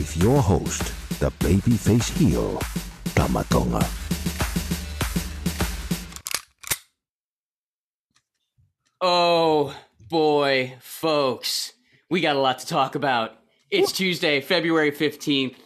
with your host, the babyface heel, Tama Tonga. Oh boy, folks, we got a lot to talk about. It's Tuesday, February 15th.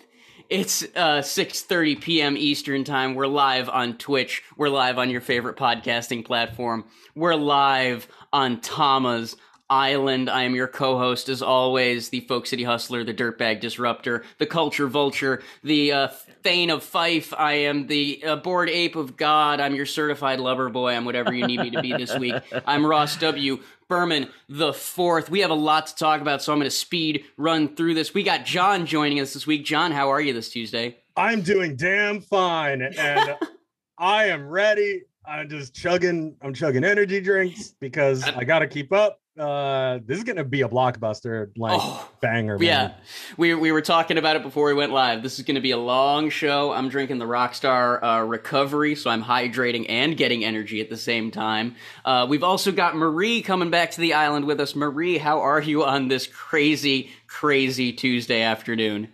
It's uh 6:30 p.m. Eastern Time. We're live on Twitch. We're live on your favorite podcasting platform. We're live on Tama's Island. I am your co-host as always, the Folk City Hustler, the Dirtbag Disruptor, the Culture Vulture, the uh, Thane of Fife. I am the uh, Bored Ape of God. I'm your certified lover boy. I'm whatever you need me to be this week. I'm Ross W. Berman the fourth. We have a lot to talk about, so I'm going to speed run through this. We got John joining us this week. John, how are you this Tuesday? I'm doing damn fine, and I am ready. I'm just chugging. I'm chugging energy drinks because I got to keep up. Uh, this is gonna be a blockbuster, like Oh, banger. Yeah, we we were talking about it before we went live. This is going to be a long show. I'm drinking the Rockstar uh, Recovery, so I'm hydrating and getting energy at the same time. Uh, we've also got Marie coming back to the island with us. Marie, how are you on this crazy, crazy Tuesday afternoon?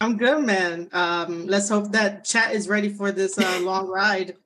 I'm good, man. Um, let's hope that chat is ready for this uh, long ride.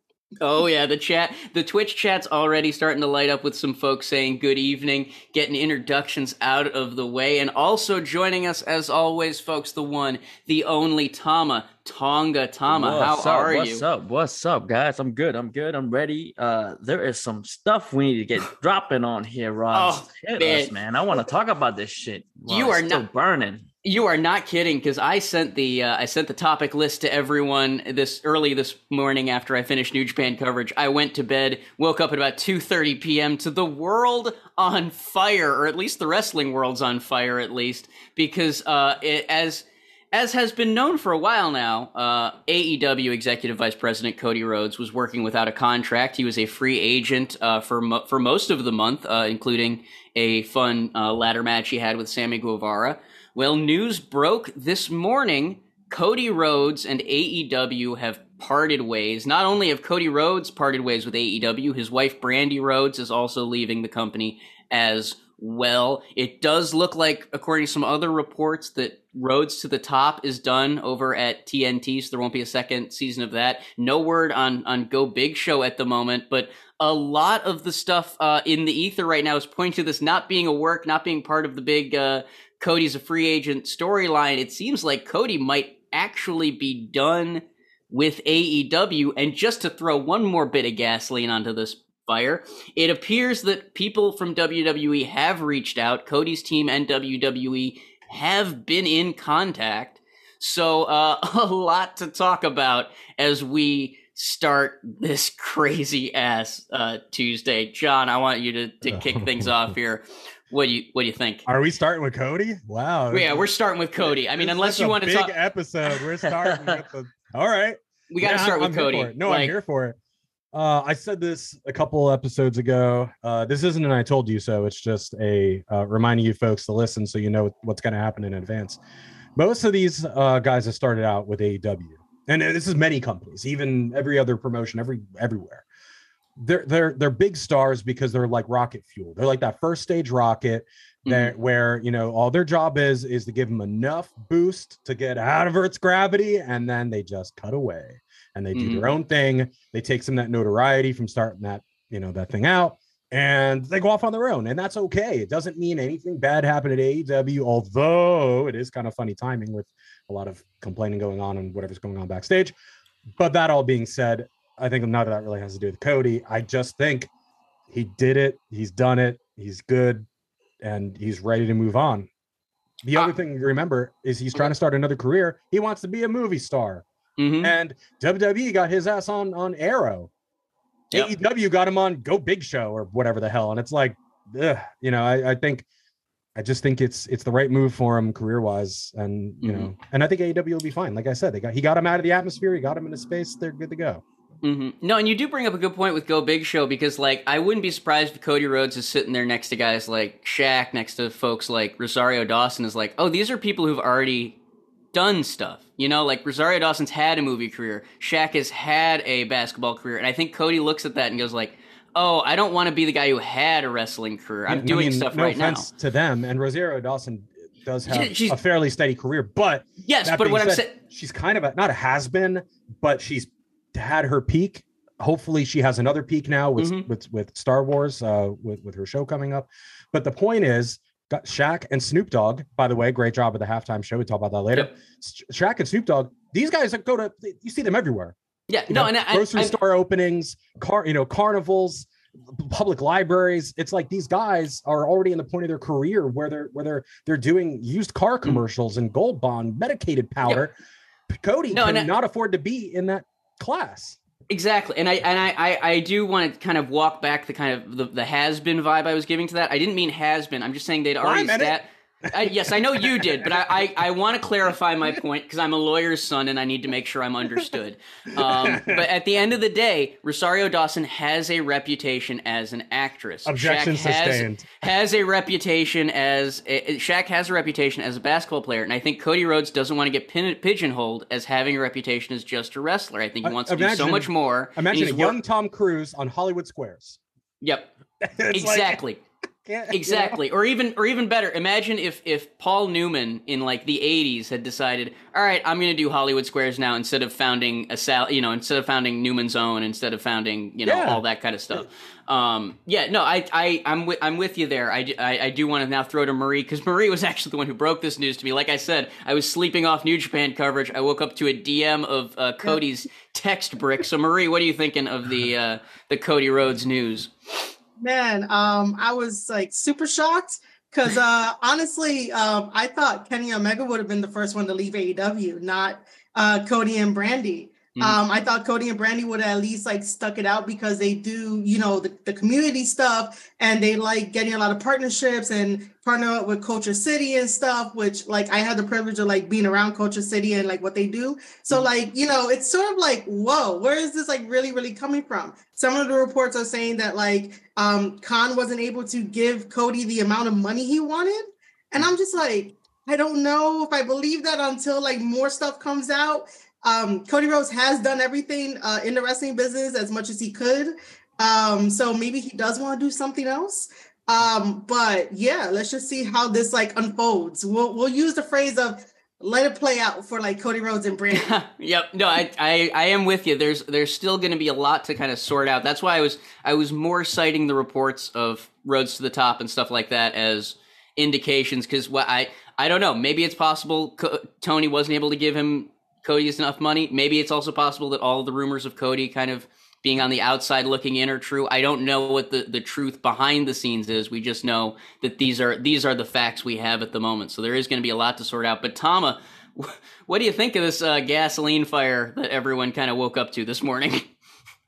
Oh yeah, the chat, the Twitch chat's already starting to light up with some folks saying good evening, getting introductions out of the way, and also joining us as always, folks, the one, the only Tama, Tonga Tama. What's How up? are What's you? What's up? What's up, guys? I'm good. I'm good. I'm ready. Uh, there is some stuff we need to get dropping on here, Ross. Oh, Hit man. us, man. I want to talk about this shit. You are not- burning. You are not kidding because I sent the uh, I sent the topic list to everyone this early this morning after I finished New Japan coverage. I went to bed, woke up at about two thirty p.m. to the world on fire, or at least the wrestling world's on fire, at least because uh, it, as as has been known for a while now, uh, AEW Executive Vice President Cody Rhodes was working without a contract. He was a free agent uh, for mo- for most of the month, uh, including a fun uh, ladder match he had with Sammy Guevara. Well, news broke this morning. Cody Rhodes and AEW have parted ways. Not only have Cody Rhodes parted ways with AEW, his wife Brandi Rhodes is also leaving the company as well. It does look like, according to some other reports, that Rhodes to the Top is done over at TNT, so there won't be a second season of that. No word on on Go Big Show at the moment, but a lot of the stuff uh, in the ether right now is pointing to this not being a work, not being part of the big uh, Cody's a free agent storyline. It seems like Cody might actually be done with AEW. And just to throw one more bit of gasoline onto this fire, it appears that people from WWE have reached out. Cody's team and WWE have been in contact. So, uh, a lot to talk about as we start this crazy ass uh, Tuesday. John, I want you to, to kick things off here. What do you What do you think? Are we starting with Cody? Wow. Yeah, we're starting with Cody. I mean, unless you want to big talk, episode. We're starting with the. All right. we got to Yeah, start I'm- with I'm Cody. No, Like, I'm here for it. Uh, I said this a couple episodes ago. Uh, this isn't an I told you so. It's just a uh, reminding you folks to listen so you know what's going to happen in advance. Most of these uh, guys have started out with AEW, and this is many companies, even every other promotion, every everywhere. They're they're they're big stars because they're like rocket fuel. They're like that first stage rocket that mm-hmm. where you know all their job is is to give them enough boost to get out of Earth's gravity, and then they just cut away and they do their mm-hmm. own thing. They take some of that notoriety from starting that you know that thing out, and they go off on their own, and that's okay. It doesn't mean anything bad happened at AEW, although it is kind of funny timing with a lot of complaining going on and whatever's going on backstage. But that all being said, I think none of that really has to do with Cody. I just think he did it, he's done it, he's good, and he's ready to move on. The other thing to remember is he's trying to start another career. He wants to be a movie star. Mhm. And WWE got his ass on on Arrow. Yep. AEW got him on Go Big Show or whatever the hell. And it's like, ugh, you know, I, I think I just think it's it's the right move for him career wise. And you Mhm. know, and I think AEW will be fine. Like I said, they got he got him out of the atmosphere, he got him into space, they're good to go. Hmm No, and you do bring up a good point with Go Big Show because, like, I wouldn't be surprised if Cody Rhodes is sitting there next to guys like Shaq, next to folks like Rosario Dawson, is like, oh, these are people who've already done stuff. You know, like Rosario Dawson's had a movie career, Shaq has had a basketball career, and I think Cody looks at that and goes like, oh, I don't want to be the guy who had a wrestling career. I'm I doing mean, stuff no right now. offense to them. And Rosario Dawson does have She- she's- a fairly steady career, but Yes, but what I'm saying, she's kind of a, not a has been, but she's had her peak. Hopefully, she has another peak now with Mhm. with with Star Wars, uh, with with her show coming up. But the point is, got Shaq and Snoop Dogg. By the way, great job at the halftime show. We talk about that later. Yep. Shaq and Snoop Dogg. These guys go to you see them everywhere. yeah, You no, know, and I, grocery I, store openings, car, you know, carnivals, public libraries. It's like these guys are already in the point of their career where they're where they're they're doing used Mm. car commercials and gold bond medicated powder. Cody No, cannot afford to be in that class. Exactly, and I and I, I, I do want to kind of walk back the kind of the, the has been vibe I was giving to that. I didn't mean has been. I'm just saying they'd already stat. I, yes, I know you did, but I, I, I want to clarify my point because I'm a lawyer's son and I need to make sure I'm understood. Um, but at the end of the day, Rosario Dawson has a reputation as an actress. Objection Shaq has, sustained. has a reputation as eh, Shaq has a reputation as a basketball player, and I think Cody Rhodes doesn't want to get pin, pigeonholed as having a reputation as just a wrestler. I think he Uh, wants to do so much more. Imagine a wor- young Tom Cruise on Hollywood Squares. Yep. exactly. like, exactly. can't- you know? Or even or even better, imagine if if Paul Newman in like the 80s had decided, "All right, I'm going to do Hollywood Squares now instead of founding a sal, you know, instead of founding Newman's Own, instead of founding, you know, Yeah. all that kind of stuff." Um, yeah, no, I I I'm with I'm with you there. I I do want to now throw to Marie cuz Marie was actually the one who broke this news to me. Like I said, I was sleeping off New Japan coverage. I woke up to a DM of uh, Cody's text brick. So Marie, what are you thinking of the uh, the Cody Rhodes news? Man, um, I was like super shocked because uh, honestly, um, I thought Kenny Omega would have been the first one to leave AEW, not uh, Cody and Brandi. Mhm. Um, I thought Cody and Brandi would have at least like stuck it out because they do, you know, the, the community stuff and they like getting a lot of partnerships and partner up with KultureCity and stuff, which like I had the privilege of like being around KultureCity and like what they do. So like, you know, it's sort of like, whoa, where is this like really, really coming from? Some of the reports are saying that like um Khan wasn't able to give Cody the amount of money he wanted. And I'm just like, I don't know if I believe that until like more stuff comes out. Um, Cody Rhodes has done everything uh, in the wrestling business as much as he could. Um, so maybe he does want to do something else. Um, but yeah, let's just see how this like unfolds. We'll we'll use the phrase of let it play out for like Cody Rhodes and Brandon. yep. No, I, I I am with you. There's there's still going to be a lot to kind of sort out. That's why I was I was more citing the reports of Rhodes to the Top and stuff like that as indications because what I I don't know. Maybe it's possible Co- Tony wasn't able to give him Cody's enough money. Maybe it's also possible that all the rumors of Cody kind of being on the outside looking in are true. I don't know what the, the truth behind the scenes is. We just know that these are these are the facts we have at the moment. So there is going to be a lot to sort out. But Tama, what do you think of this uh, gasoline fire that everyone kind of woke up to this morning?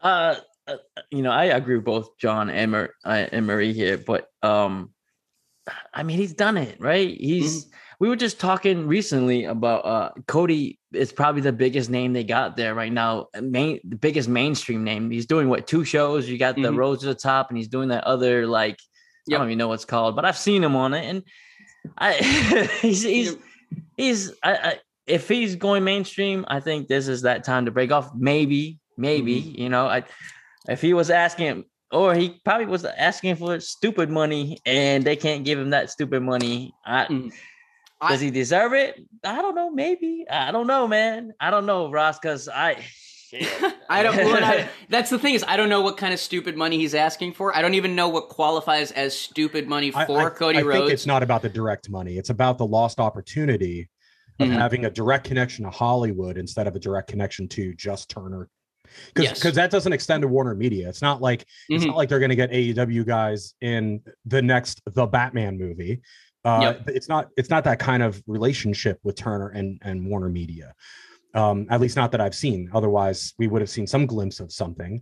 Uh, uh, you know, I agree with both John and, Mar- uh, and Marie here, but um, I mean, he's done it, right? He's. We were just talking recently about uh Cody is probably the biggest name they got there right now. uh, Main, the biggest mainstream name. He's doing what two shows? You got the Mhm. Rose to the Top, and he's doing that other like I don't even know what's called, but I've seen him on it, and I he's he's he's I, I if he's going mainstream, I think this is that time to break off. Maybe, maybe Mm-hmm. you know, I if he was asking, or he probably was asking for stupid money, and they can't give him that stupid money. I, Mm. Does he deserve it? I don't know. Maybe I don't know, man. I don't know, Ross, because I. I don't. Well, I, that's the thing is, I don't know what kind of stupid money he's asking for. I don't even know what qualifies as stupid money for I, Cody I Rhodes. think it's not about the direct money. It's about the lost opportunity of Mhm. having a direct connection to Hollywood instead of a direct connection to just Turner. Because Yes. that doesn't extend to Warner Media. It's not like it's Mhm. not like they're going to get AEW guys in the next the Batman movie. Uh, Yep. It's not it's not that kind of relationship with Turner and and Warner Media. Um, at least not that I've seen. Otherwise, we would have seen some glimpse of something.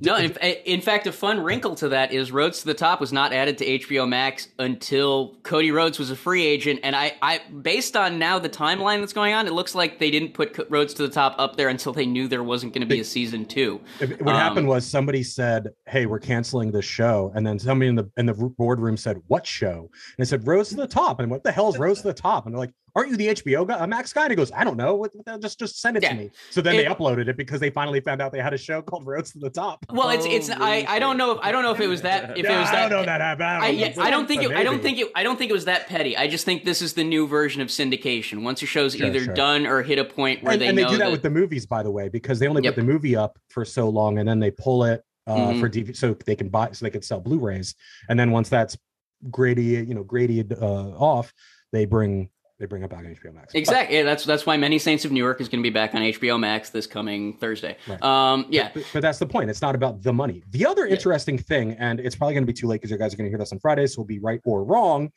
No, in, in fact, a fun wrinkle to that is Rhodes to the Top was not added to HBO Max until Cody Rhodes was a free agent, and I, I, based on now the timeline that's going on, it looks like they didn't put Co- Rhodes to the Top up there until they knew there wasn't going to be a season two. What Um, happened was somebody said, "Hey, we're canceling this show," and then somebody in the in the boardroom said, "What show?" And I said, "Rose to the Top." And what the hell is Rose to the Top? And they're like, "Aren't you the HBO guy, a Max guy?" And he goes, "I don't know. What, what just just send it Yeah. to me." So then they uploaded it because they finally found out they had a show called Rhodes to the Top. Well, it's it's I, I don't know if I don't know if it was that if it Yeah, was I that don't know that happened. I I, don't, know. yeah, I don't think it, But I don't think it I don't think it was that petty. I just think this is the new version of syndication. Once a show's Sure, either sure. done or hit a point where and, they and they do that, that with the movies, by the way, because they only Yep. put the movie up for so long, and then they pull it uh, Mhm. for DVD, so they can buy, so they can sell Blu-rays, and then once that's graded, you know, graded uh, off, they bring they bring it back on HBO Max. But- Exactly. Yeah, that's that's why Many Saints of Newark is going to be back on HBO Max this coming Thursday. Right. Um, yeah. But, but that's the point. It's not about the money. The other Yeah. interesting thing, and it's probably going to be too late because you guys are going to hear this on Friday, so we'll be right or wrong.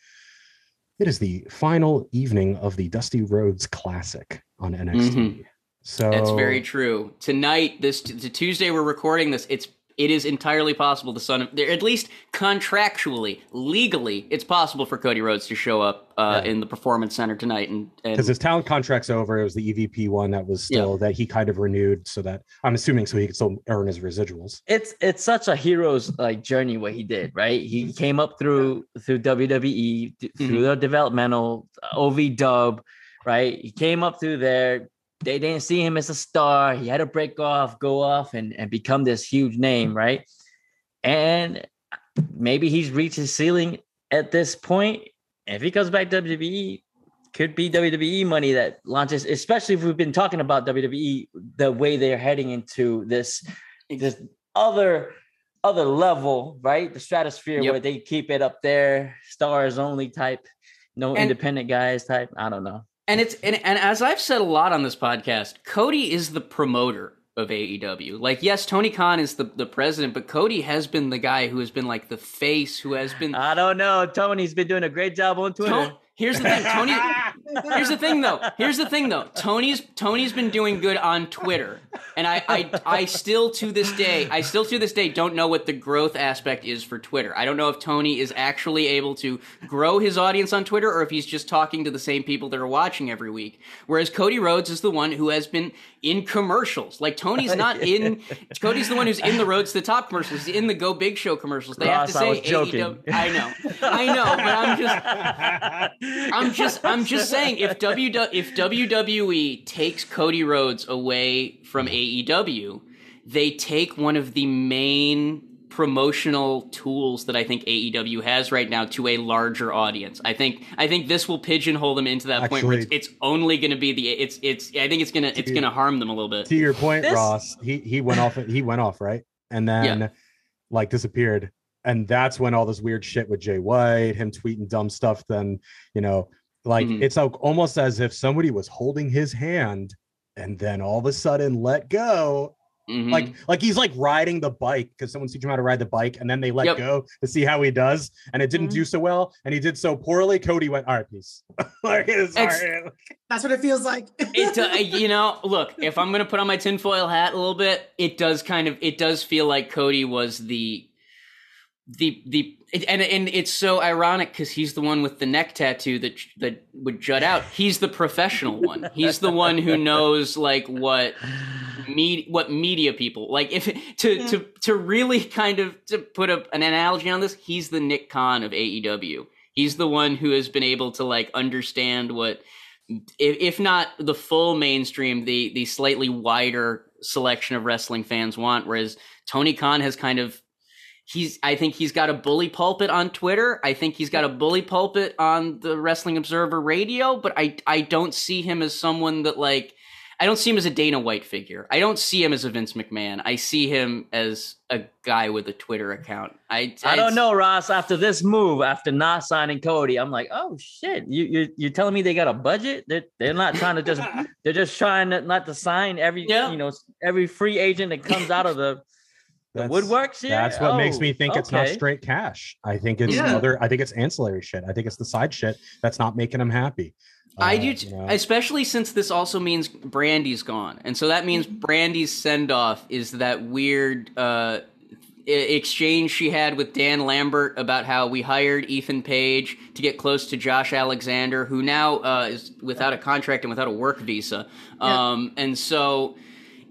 It is the final evening of the Dusty Rhodes Classic on NXT. Mhm. So That's very true. Tonight, this the Tuesday we're recording this. It's it is entirely possible the son of there at least contractually, legally, it's possible for Cody Rhodes to show up uh, Yeah. in the Performance Center tonight and because and his talent contract's over. It was the EVP one that was Yeah. still that he kind of renewed, so that I'm assuming so he could still earn his residuals. it's it's such a hero's like journey what he did right he came up through through wwe th- through the developmental ov dub right he came up through there they didn't see him as a star he had to break off go off and and become this huge name mm-hmm. right and maybe he's reached his ceiling at this point if he comes back to wwe could be WWE money that launches, especially if we've been talking about WWE the way they're heading into this this other other level, right? The stratosphere Yep. where they keep it up there, stars only type, no And- independent guys type. I don't know. And it's and, and as I've said a lot on this podcast, Cody is the promoter of AEW. Like, yes, Tony Khan is the, the president, but Cody has been the guy who has been like the face, who has been I don't know. Tony's been doing a great job on Twitter. Ton- Here's the thing, Tony. Here's the thing, though. Here's the thing, though. Tony's Tony's been doing good on Twitter, and I, I I still to this day I still to this day don't know what the growth aspect is for Twitter. I don't know if Tony is actually able to grow his audience on Twitter or if he's just talking to the same people that are watching every week. Whereas Cody Rhodes is the one who has been in commercials. Like Tony's not in. Cody's the one who's in the Rhodes to the Top commercials. He's in the Go Big Show commercials. They have to Ross, I say was joking. AEW. I know, I know, but I'm just. I'm just I'm just saying if W if WWE takes Cody Rhodes away from AEW, they take one of the main promotional tools that I think AEW has right now to a larger audience. I think I think this will pigeonhole them into that point where it's, it's only going to be the it's it's I think it's going to it's going to harm them a little bit. to your point, This- Ross, he he went off. He went off right, and then like disappeared, and that's when all this weird shit with Jay White, him tweeting dumb stuff. Then you know, like Mhm. it's like almost as if somebody was holding his hand, and then all of a sudden let go. Mhm. Like like he's like riding the bike because someone teach him how to ride the bike, and then they let Yep. go to see how he does, and it didn't do so well, and he did so poorly. Cody went, "All right, peace." like, it's, Ex- all right. That's what it feels like. it uh, you know look if i'm gonna put on my tinfoil hat a little bit it does kind of it does feel like cody was the the the it, and and it's so ironic because he's the one with the neck tattoo that that would jut out. He's the professional one. He's the one who knows like what me what media people like if to to to really kind of to put a, an analogy on this he's the nick khan of aew he's the one who has been able to like understand what if, if not the full mainstream, the the slightly wider selection of wrestling fans want. Whereas Tony Khan has kind of he's I think he's got a bully pulpit on Twitter. I think he's got a bully pulpit on the Wrestling Observer Radio, but I I don't see him as someone that like I don't see him as a Dana White figure. I don't see him as a Vince McMahon. I see him as a guy with a Twitter account. I I don't know, Ross. After this move, after not signing Cody, I'm like, oh shit. You you you're telling me they got a budget? They're they're not trying to just they're just trying to not to sign every Yeah. you know every free agent that comes out of the the That's- woodworks here. That's what makes Oh, me think it's not straight cash. I think it's Yeah. other. I think it's ancillary shit. I think it's the side shit that's not making him happy. I Uh, do, you know. especially since this also means Brandi's gone, and so that means Brandi's send off is that weird uh, i- exchange she had with Dan Lambert about how we hired Ethan Page to get close to Josh Alexander, who now uh, is without a contract and without a work visa, Yeah. um, and so.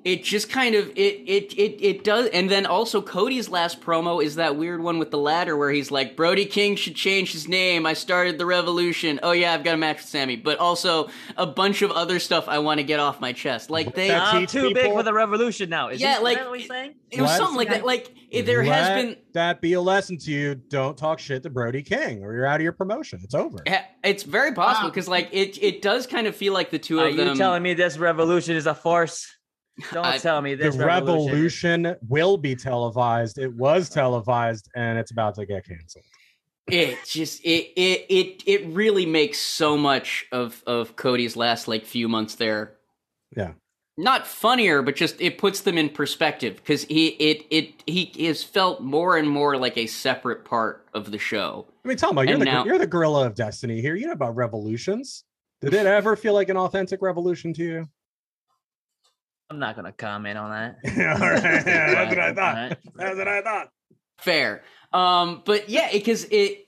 It just kind of it, it it it does, and then also Cody's last promo is that weird one with the ladder where he's like, "Brody King should change his name. I started the revolution. Oh yeah, I've got a match with Sammy, but also a bunch of other stuff I want to get off my chest." Like they, That's- I'm too big for the revolution now. Is Yeah, he, like- is that what saying? it was something like that. Like it- there has been. that be a lesson to you. Don't talk shit to Brody King, or you're out of your promotion. It's over. ha- It's very possible ah. Wow. because like it it does kind of feel like the two Are of you telling me this revolution is a farce? Don't I- tell me The this revolution. revolution will be televised. It was televised, and it's about to get canceled. it just it it it it really makes so much of of Cody's last like few months there. Yeah. Not funnier, but just it puts them in perspective because he it it he has felt more and more like a separate part of the show. I mean, Tom, you're And the now- you're the gorilla of destiny here. You know about revolutions. Did it ever feel like an authentic revolution to you? I'm not gonna comment on that. All right, that's what I thought. That's what I thought. Fair. Um, but yeah, because it,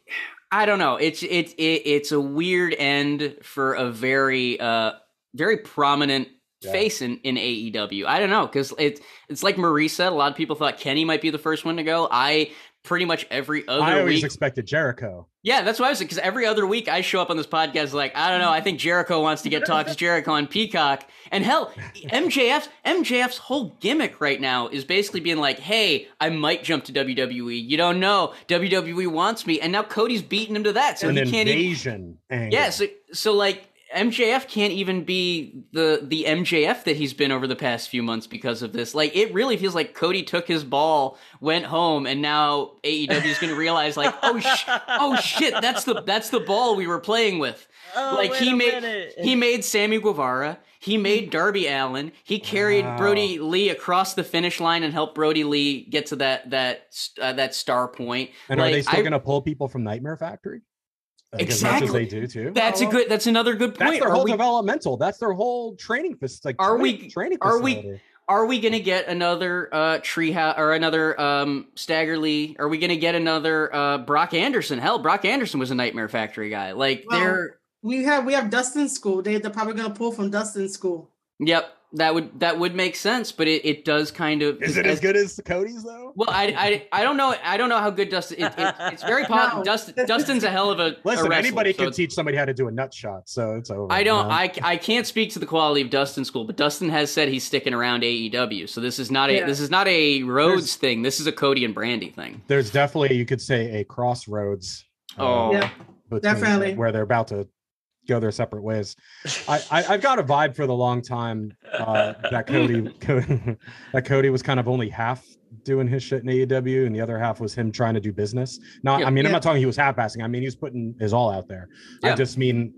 I don't know. It's it's it, it's a weird end for a very uh very prominent Yeah. face in in AEW. I don't know because it's it's like Marie said. A lot of people thought Kenny might be the first one to go. I pretty much every other week. I always week. expected Jericho. yeah, that's why I was because every other week I show up on this podcast like I don't know. I think Jericho wants to get talks Jericho on Peacock, and hell, MJF's MJF's whole gimmick right now is basically being like, "Hey, I might jump to WWE. You don't know. WWE wants me." And now Cody's beating him to that, so An he can't even. invasion. angle. Yeah, so so like MJF can't even be the the MJF that he's been over the past few months because of this. Like it really feels like Cody took his ball, went home, and now AEW is going to realize like, oh sh- oh shit, that's the that's the ball we were playing with. Oh, like he made minute. he made Sammy Guevara. He made Darby Allin. He carried Wow. Brodie Lee across the finish line and helped Brodie Lee get to that that uh, that star point. And like, are they still I- going to pull people from Nightmare Factory? Like, As much Exactly. as they do too. That's a Oh, good. That's another good point. That's point. their Are whole we- developmental. That's their whole training. fac- Like Are train- we- training? are we- are we gonna get another uh treehouse or another um Staggerly? Are we gonna get another uh Brock Anderson? Hell, Brock Anderson was a Nightmare Factory guy. Like Well- they're We have we have Dustin School. They they're probably gonna pull from Dustin School. yep, that would that would make sense, but it, it does kind of Is it as good as Cody's though? Well, I, I I don't know I don't know how good Dustin. It, it, it's very possible. No. Dustin Dustin's a hell of a a Listen, wrestler, anybody so can teach somebody how to do a nut shot, so it's over. I don't. know? I, I can't speak to the quality of Dustin School, but Dustin has said he's sticking around AEW. So this is not a Yeah. this is not a Rhodes There's- thing. This is a Cody and Brandi thing. There's definitely you could say a crossroads. uh, Oh, Yeah. definitely. where they're about to go their separate ways. I, I I've got a vibe for the long time uh, that Cody, Cody that Cody was kind of only half doing his shit in AEW, and the other half was him trying to do business. Not, Yeah. I mean, I'm not talking he was half-assing. I mean, he was putting his all out there. I just mean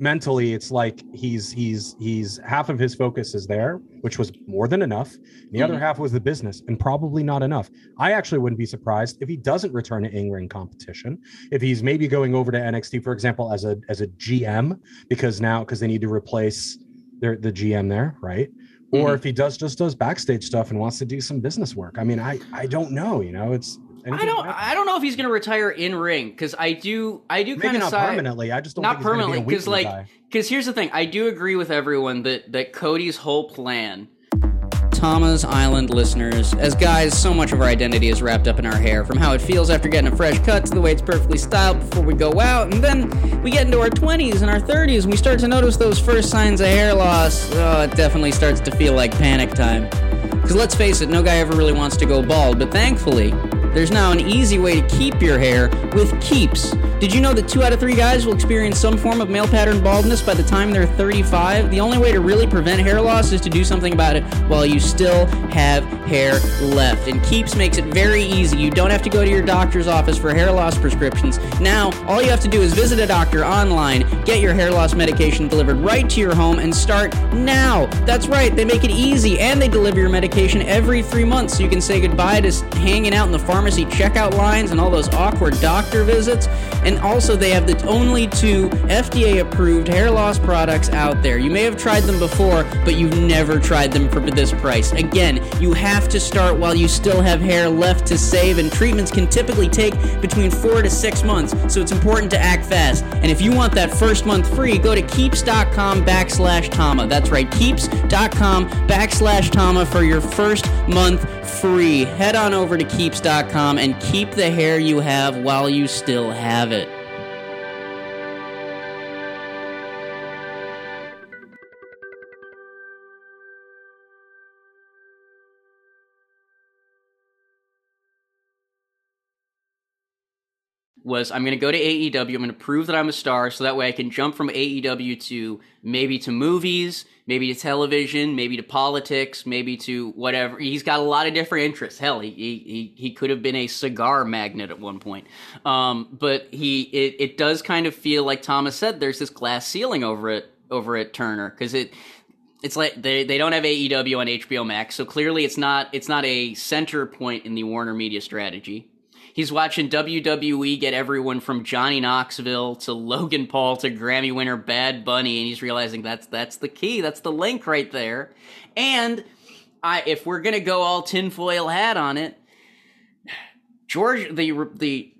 mentally, it's like he's he's he's half of his focus is there, which was more than enough. The other Mhm. half was the business, and probably not enough. I actually wouldn't be surprised if he doesn't return to in-ring competition if he's maybe going over to NXT, for example, as a as a GM, because now because they need to replace their the GM there, right? Or Mhm. if he does just does backstage stuff and wants to do some business work. I mean, I I don't know. You know, it's I don't. happen. I don't know if he's going to retire in ring because I do. I do kind of not side. permanently. I just don't not think he's gonna be a permanently, 'cause, weekly like. Because here's the thing, I do agree with everyone that that Cody's whole plan. Tama's Island listeners, as guys, so much of our identity is wrapped up in our hair, from how it feels after getting a fresh cut to the way it's perfectly styled before we go out, and then we get into our 20s and our 30s and we start to notice those first signs of hair loss. Oh, it definitely starts to feel like panic time. Because let's face it, no guy ever really wants to go bald, but thankfully, there's now an easy way to keep your hair with Keeps. Did you know that two out of three guys will experience some form of male pattern baldness by the time they're 35? The only way to really prevent hair loss is to do something about it while you still have hair left. And Keeps makes it very easy. You don't have to go to your doctor's office for hair loss prescriptions. Now, all you have to do is visit a doctor online, get your hair loss medication delivered right to your home, and start now. That's right, they make it easy and they deliver your medication every three months so you can say goodbye to hanging out in the pharmacy checkout lines and all those awkward doctor visits. And also, they have the only two FDA approved hair loss products out there. You may have tried them before, but you've never tried them for this price. Again, you have to start while you still have hair left to save, and treatments can typically take between four to six months, so it's important to act fast. And if you want that first month free, go to keeps.com backslash Tama. That's right, keeps.com backslash Tama for your first month free. Head on over to keeps.com and keep the hair you have while you still have it. Was I'm going to go to AEW. I'm going to prove that I'm a star, so that way I can jump from AEW to maybe to movies, maybe to television, maybe to politics, maybe to whatever. He's got a lot of different interests. Hell, he he he could have been a cigar magnet at one point. Um, but he it it does kind of feel like Thomas said. There's this glass ceiling over it over at Turner because it it's like they, they don't have AEW on HBO Max, so clearly it's not it's not a center point in the Warner Media strategy. He's watching WWE get everyone from Johnny Knoxville to Logan Paul to Grammy winner Bad Bunny, and he's realizing that's that's the key, that's the link right there. And I, if we're gonna go all tinfoil hat on it, George, the the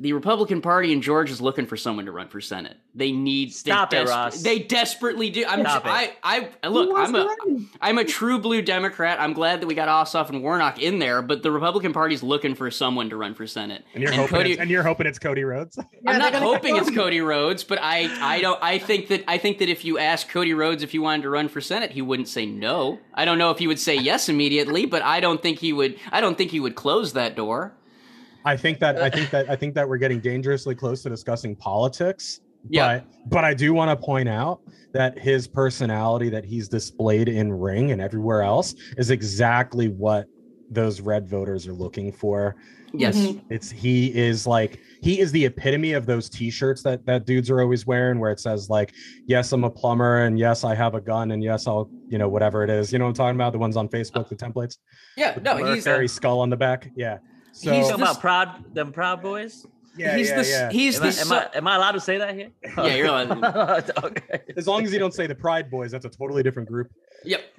the Republican Party in Georgia is looking for someone to run for Senate. They need stop they it, Ross. They desperately do. I'm Stop I, I I look. I'm a I'm a true blue Democrat. I'm glad that we got Ossoff and Warnock in there, but the Republican Party's looking for someone to run for Senate. And you're hoping Cody, it's, and you're hoping it's Cody Rhodes. Yeah, I'm not hoping it's Cody Rhodes, but I I don't I think that I think that if you ask Cody Rhodes if he wanted to run for Senate, he wouldn't say no. I don't know if he would say yes immediately, but I don't think he would I don't think he would close that door. I think that I think that I think that we're getting dangerously close to discussing politics. Yeah. But but I do want to point out that his personality that he's displayed in ring and everywhere else is exactly what those red voters are looking for. Yes. Mhm. It's he is like he is the epitome of those t-shirts that that dudes are always wearing where it says like yes I'm a plumber and yes I have a gun and yes I'll you know whatever it is. You know what I'm talking about the ones on Facebook the templates. Yeah, The no, he's very skull on the back. Yeah. So He's talking this- about proud them proud boys. yeah, he's yeah, the yeah. he's Am the I, am, I, am I allowed to say that here? Yeah, you're allowed okay. As long as you don't say the Pride Boys, that's a totally different group. Yep.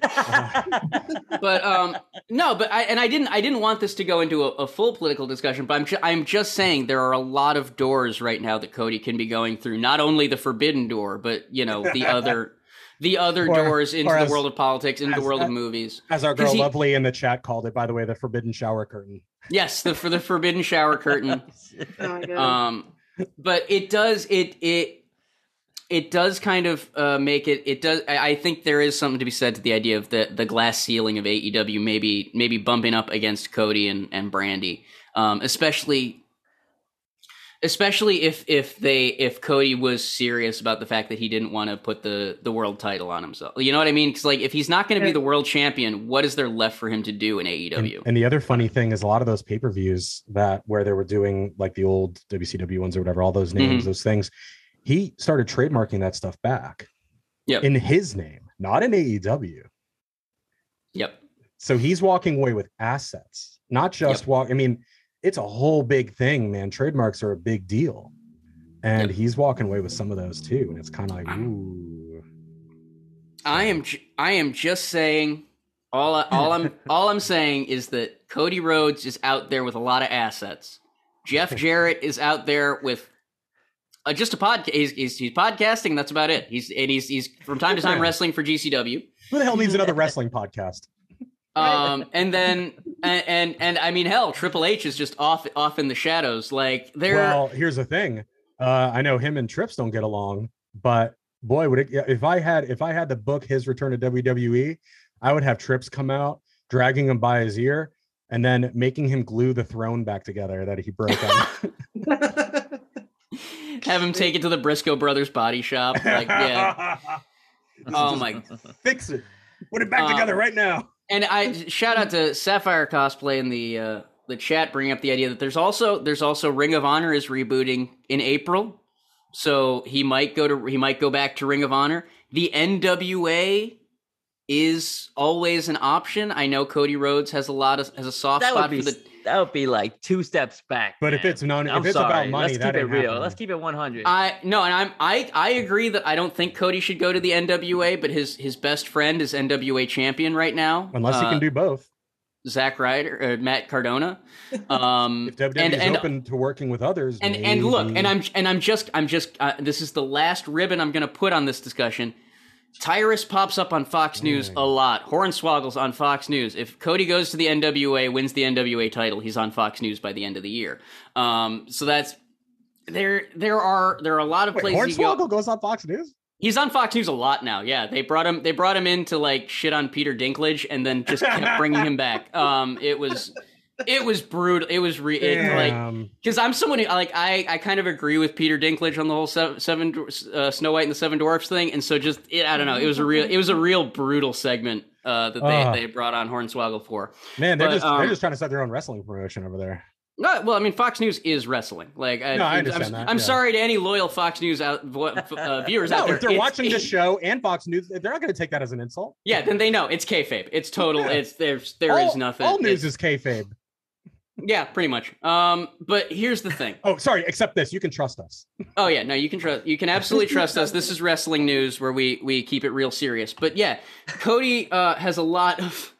but um no but i and i didn't i didn't want this to go into a, a full political discussion but i'm ju- i'm just saying there are a lot of doors right now that cody can be going through not only the forbidden door but you know the other the other Or- doors into or the as- world of politics into the as- world of movies. As our girl he- Lovely in the chat called it, by the way, the forbidden shower curtain. yes the for the forbidden shower curtain. Oh um but it does it it it does kind of uh, make it it does I, I think there is something to be said to the idea of the the glass ceiling of AEW maybe maybe bumping up against Cody and and Brandi. Um especially especially if if they if Cody was serious about the fact that he didn't want to put the the world title on himself you know what I mean cuz like if he's not going to be the world champion what is there left for him to do in E And, AEW and the other funny thing is a lot of those pay-per-views that where they were doing like the old WCW ones or whatever, all those names, Mhm. those things, he started trademarking that stuff back. Yep. In his name, not in AEW. yep So he's walking away with assets, not just walk. I mean, it's a whole big thing, man. Trademarks are a big deal. And Yep. he's walking away with some of those too. And it's kind of like, ooh. I am I am just saying all I, all I'm all I'm saying is that Cody Rhodes is out there with a lot of assets. Jeff Jarrett is out there with uh, just a podcast. He's, he's he's podcasting. That's about it. He's and he's he's from time to time wrestling for GCW. Who the hell needs another wrestling podcast? Um, and then and, and and I mean hell, Triple H is just off off in the shadows. Like they're Well, here's the thing. Uh, I know him and Trips don't get along, but boy, would it if I had if I had to book his return to WWE, I would have Trips come out, dragging him by his ear, and then making him glue the throne back together that he broke have him take it to the Briscoe Brothers body shop. Like, yeah. Oh my. Fix it. Put it back Um, together right now. And I shout out to Sapphire Cosplay in the uh, the chat, bringing up the idea that there's also there's also Ring of Honor is rebooting in April, so he might go to he might go back to Ring of Honor. The NWA is always an option. I know Cody Rhodes has a lot of has a soft That would spot be for the that would be like two steps back. But if it's non- if I'm it's about sorry. money, let's that keep it real. happening. Let's keep it 100. I no, and I'm I I agree that I don't think Cody should go to the NWA, but his his best friend is NWA champion right now. Unless he uh, can do both. Zack Ryder, uh, Matt Cardona. Um, If WWE and is and open to working with others, and and look, and I'm and I'm just I'm just uh, this is the last ribbon I'm going to put on this discussion. Tyrus pops up on Fox News a lot. Hornswoggle's on Fox News. If Cody goes to the NWA, wins the NWA title, he's on Fox News by the end of the year. Um, so that's there. There are there are a lot of Wait, places. you go- Hornswoggle goes on Fox News. He's on Fox News a lot now. Yeah, they brought him. They brought him in to like shit on Peter Dinklage, and then just kept bringing him back. Um, it was, it was brutal. It was re- it, like because I'm someone who like I I kind of agree with Peter Dinklage on the whole seven, seven uh, Snow White and the Seven Dwarfs thing, and so just it, I don't know. It was a real it was a real brutal segment uh, that they Ah. they brought on Hornswoggle for. Man, they're But, just um, they're just trying to set their own wrestling promotion over there. No, well, I mean, Fox News is wrestling. Like, I, No, I I'm- understand I'm, that, I'm yeah. sorry to any loyal Fox News out, uh, viewers out No, there. if they're It's- watching this show and Fox News, they're not going to take that as an insult. Yeah, then they know it's kayfabe. It's total. Yeah. It's there's there is all, nothing. All news It's- is kayfabe. Yeah, pretty much. Um, but here's the thing. Oh, sorry. Except this, you can trust us. Oh yeah, no, you can trust. You can absolutely trust us. This is wrestling news where we we keep it real serious. But yeah, Cody uh, has a lot of.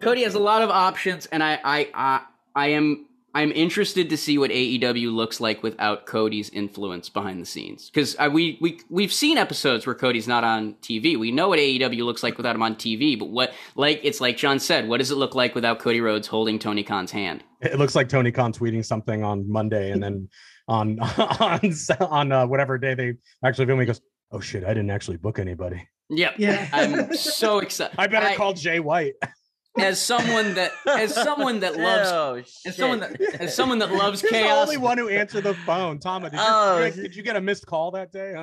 Cody has a lot of options, and I I I, I am. I'm interested to see what AEW looks like without Cody's influence behind the scenes. Because we we we've seen episodes where Cody's not on TV. We know what AEW looks like without him on TV. But what like it's like John said, what does it look like without Cody Rhodes holding Tony Khan's hand? It looks like Tony Khan tweeting something on Monday, and then on on on uh, whatever day they actually film, he goes, "Oh shit, I didn't actually book anybody. Yep. Yeah. I'm so excited. I better call Jay White." As someone that as someone that loves oh, as someone that as someone that loves He's the only one who answered the phone. Tama, did you, Oh, did, did you get a missed call that day?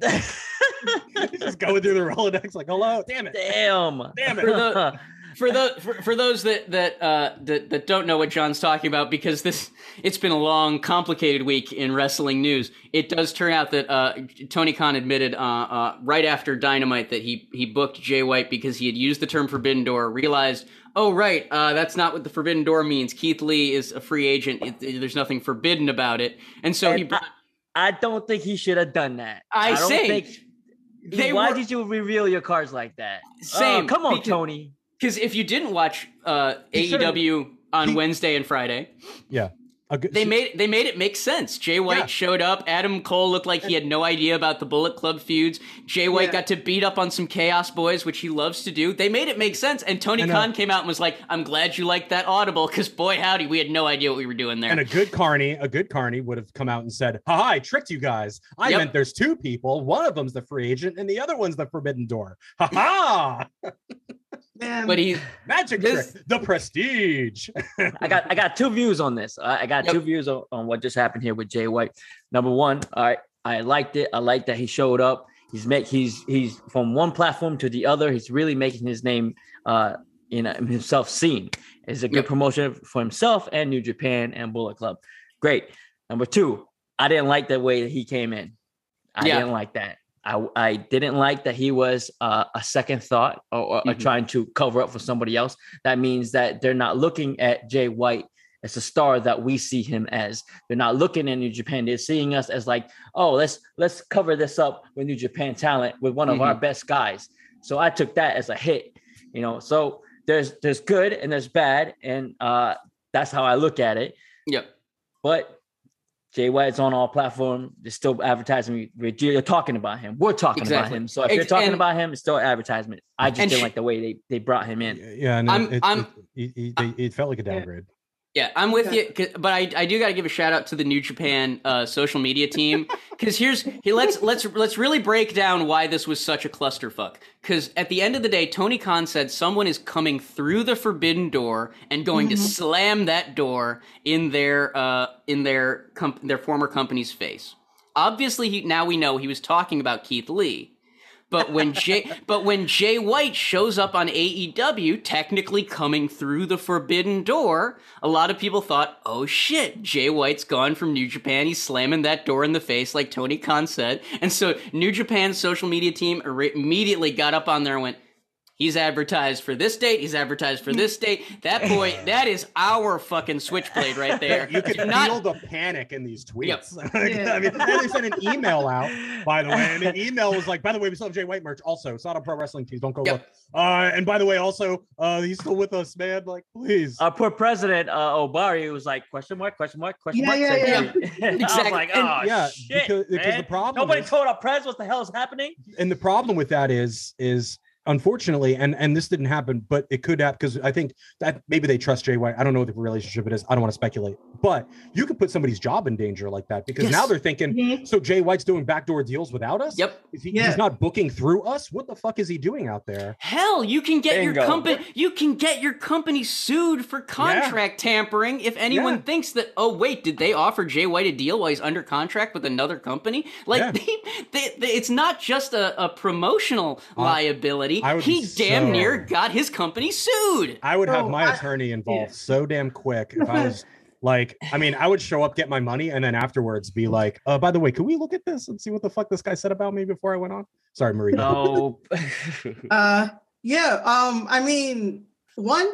He's just going through the Rolodex like, "Hello, damn it, Damn. damn For it." the- for the for, for those that that uh that, that don't know what John's talking about because this it's been a long complicated week in wrestling news. It does turn out that uh Tony Khan admitted uh, uh right after Dynamite that he he booked Jay White because he had used the term Forbidden Door, realized oh right uh that's not what the Forbidden Door means. Keith Lee is a free agent. It, it- there's nothing forbidden about it, and so he. And I, I don't think he should have done that. I don't say, think. they why were- did you reveal your cards like that? Same, Oh, come on, because- Tony. Because if you didn't watch uh, AEW on he- Wednesday and Friday, yeah, good, they made they made it make sense. Jay White Yeah. showed up. Adam Cole looked like he had no idea about the Bullet Club feuds. Jay White Yeah. got to beat up on some Chaos Boys, which he loves to do. They made it make sense. And Tony know. Khan came out and was like, "I'm glad you liked that audible, because boy howdy, we had no idea what we were doing there." and a good carny, a good carny would have come out and said, "Ha I tricked you guys. I Yep. meant there's two people. One of them's the free agent, and the other one's the Forbidden Door. Ha ha! Man, but he, Magic This- trick, the prestige. I got I got two views on this. I, I got Yep. two views on, on what just happened here with Jay White. Number one, I I liked it. I liked that he showed up. He's make he's he's from one platform to the other. He's really making his name uh you know himself seen. It's a good Yep. promotion for himself and New Japan and Bullet Club. Great. Number two, I didn't like the way that he came in. I Yeah. didn't like that. I, I didn't like that he was uh, a second thought or, or, Mhm. trying to cover up for somebody else. That means that they're not looking at Jay White as a star that we see him as. They're not looking at New Japan. They're seeing us as like, oh, let's let's cover this up with New Japan talent with one of our best guys. So I took that as a hit, you know. So there's there's good and there's bad, and uh, that's how I look at it. yep. But Jay White's on all platforms. They're still advertising. We're you're talking about him. We're talking about him. So if you're talking and- about him, it's still advertisement. I just didn't sh- like the way they, they brought him in. yeah, and I'm- it, it, I'm- it, it, it, it felt like a downgrade. Yeah, I'm with Okay. you, but I, I do got to give a shout out to the New Japan uh, social media team because here's here let's let's let's really break down why this was such a clusterfuck. Because at the end of the day, Tony Khan said someone is coming through the forbidden door and going to slam that door in their uh, in their comp- their former company's face. Obviously, he, now we know he was talking about Keith Lee. But when Jay, but when Jay White shows up on AEW, technically coming through the forbidden door, a lot of people thought, "Oh shit, Jay White's gone from New Japan. He's slamming that door in the face, like Tony Khan said." And so, New Japan's social media team immediately got up on there and went, He's advertised for this date. He's advertised for this date. That boy, that is our fucking switchblade right there. You could Do not- feel the panic in these Yep. tweets. Yeah. I mean, they sent an email out, by the way, and the email was like, "By the way, we still have Jay White merch. Also, it's not on pro wrestling tees. Don't go Yep. look. Uh, and by the way, also, uh, he's still with us, man. Like, please. Our poor president, uh, Ohbari, was like, question mark, question mark, question Yeah, mark. yeah, thank you. I was Exactly. like, And- oh, yeah, shit, because, because the problem Nobody is- told our press what the hell is happening. and the problem with that is is unfortunately and and this didn't happen but it could happen because i think that maybe they trust jay white i don't know what the relationship it is i don't want to speculate but you could put somebody's job in danger like that because Yes. now they're thinking Mhm. so jay white's doing backdoor deals without us Yep. is he, Yeah. he's not booking through us what the fuck is he doing out there Hell, you can get your company you can get your company sued for contract tampering if anyone Yeah. thinks that oh wait, did they offer Jay White a deal while he's under contract with another company? Like Yeah. they, they, they- it's not just a, a promotional liability. I he damn so- near got his company sued. i would have Oh, my I- attorney involved so damn quick if i was like i mean i would show up get my money and then afterwards be like uh by the way can we look at this and see what the fuck this guy said about me before i went on sorry marie No. Uh, yeah. Um, I mean, one,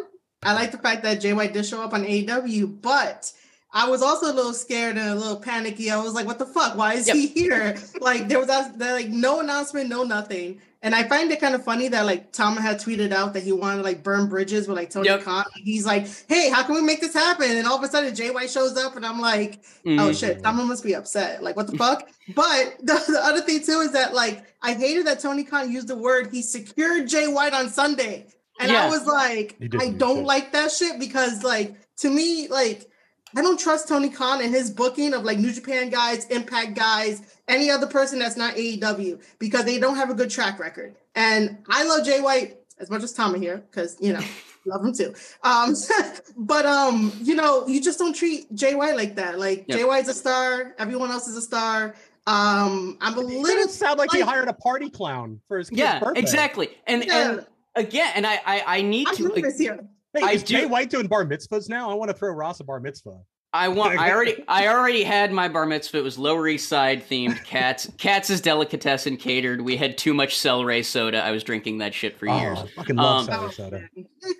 I like the fact that Jay White did show up on AEW, but I was also a little scared and a little panicky. I was like, "What the fuck? Why is Yep. he here?" Like, there was that, that, like no announcement, no nothing. And I find it kind of funny that like Tom had tweeted out that he wanted to like burn bridges with like Tony Yep. Khan. He's like, "Hey, how can we make this happen?" And all of a sudden, Jay White shows up, and I'm like, oh Mm. shit, Tama must be upset. Like, what the fuck? But the, the other thing too is that like I hated that Tony Khan used the word he secured Jay White on Sunday. And Yeah. I was like, I don't like that shit because like to me, like I don't trust Tony Khan and his booking of like New Japan guys, Impact guys, any other person that's not AEW because they don't have a good track record. And I love Jay White as much as Tama here because you know love him too. Um, but um, you know, you just don't treat Jay White like that. Like Yep. Jay White's a star, everyone else is a star. Um, I'm a It little didn't sound like he hired a party clown for his kid's Yeah, birthday. exactly. And Yeah. and again, and I I, I need I'm to nervous here. Hey, I is do- Jay White doing bar mitzvahs now? I want to throw Ross a bar mitzvah. I want. I already. I already had my bar mitzvah. It was Lower East Side themed. Katz. Katz's delicatessen catered. We had too much Cel-Ray soda. I was drinking that shit for years. Oh, I fucking love Um, soda.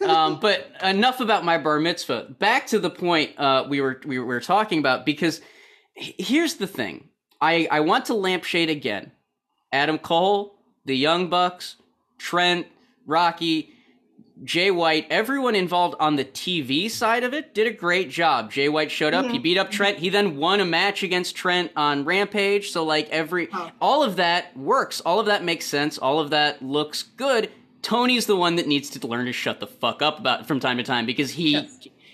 um, but enough about my bar mitzvah. Back to the point uh, we were we were talking about because here's the thing. I I want to lampshade again. Adam Cole, the Young Bucks, Trent, Rocky, Jay White, everyone involved on the TV side of it did a great job. Jay White showed up, he beat up Trent, he then won a match against Trent on Rampage. So like every Oh. all of that works, all of that makes sense, all of that looks good. Tony's the one that needs to learn to shut the fuck up about from time to time because he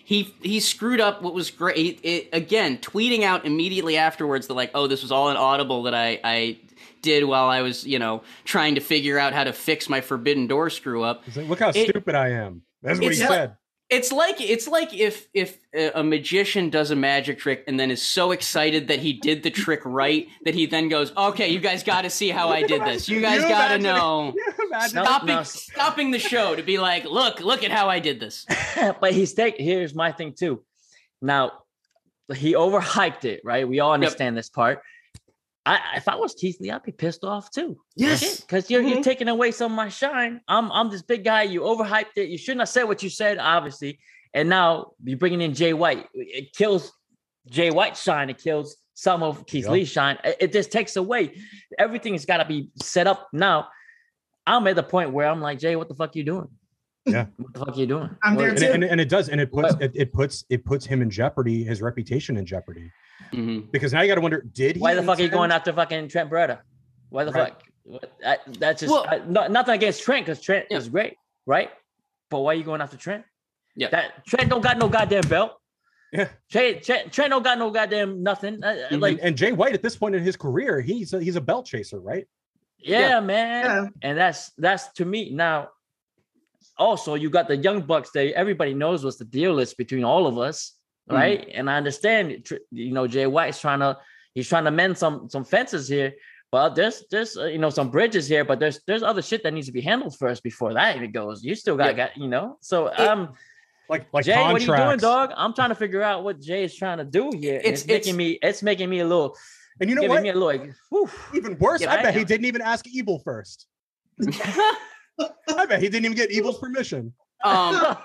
he he screwed up what was great. It, again, tweeting out immediately afterwards that like, oh, this was all an audible that I I did while I was you know trying to figure out how to fix my Forbidden Door screw up. He's like, look how It- stupid I am. That's what he it's like- said. It's like it's like if if a a magician does a magic trick and then is so excited that he did the trick right that he then goes, "Okay, you guys got to see how I did this. You guys got to know." You imagine No, Stopping no. stopping the show to be like, "Look, look at how I did this." but he's take here's my thing too. Now he overhyped it, right? We all understand this part. I if I was Keith Lee, I'd be pissed off too. Yes. Because you're you're Mhm. taking away some of my shine. I'm I'm this big guy. You overhyped it. You shouldn't have said what you said, obviously. And now you're bringing in Jay White. It kills Jay White's shine. It kills some of Keith Yep. Lee's shine. It, it just takes away. Everything has got to be set up now. I'm at the point where I'm like, Jay, what the fuck are you doing? Yeah. What the fuck are you doing? I'm there and, too. it, and, it- and it does, and it puts it, it puts it puts him in jeopardy, his reputation in jeopardy. Mhm. Because now you got to wonder, did he? Why the fuck are you going after fucking Trent Beretta? Why the Right. fuck? I, that's just Well- I- no, nothing against Trent because Trent Yeah. is great, right? But why are you going after Trent? Yeah. That Trent don't got no goddamn belt. Yeah. Trent, Trey, Trey don't got no goddamn nothing. Mhm. Like, and, and Jay White at this point in his career, he's a, he's a belt chaser, right? yeah, man. Yeah. And that's that's to me now. Also, you got the young bucks that everybody knows what's the deal is between all of us, Mm-hmm. right? And I understand, you know, Jay White's trying to he's trying to mend some some fences here, but there's there's uh, you know some bridges here, but there's there's other shit that needs to be handled first before that even goes. You still got Yeah. got you know. So um, Like like Jay, what are you doing, dog? I'm trying to figure out what Jay is trying to do here. and It's- It's, making it's- me it's making me a little And you know giving what? me a little like, whew. Even worse, Yeah, I I bet he didn't even ask Evil first. I bet he didn't even get Evil's permission. um,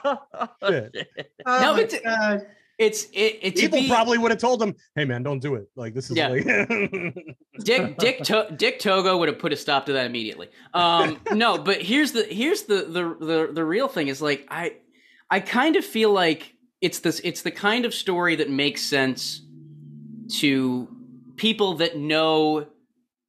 Shit. Oh No, my but- God. It's it, it to Evil be, probably would have told him, "Hey man, don't do it. Like this is Yeah. like Dick Dick to- Dick Togo would have put a stop to that immediately. Um, no, but here's the here's the, the the the real thing is like I I kind of feel like it's this it's the kind of story that makes sense to people that know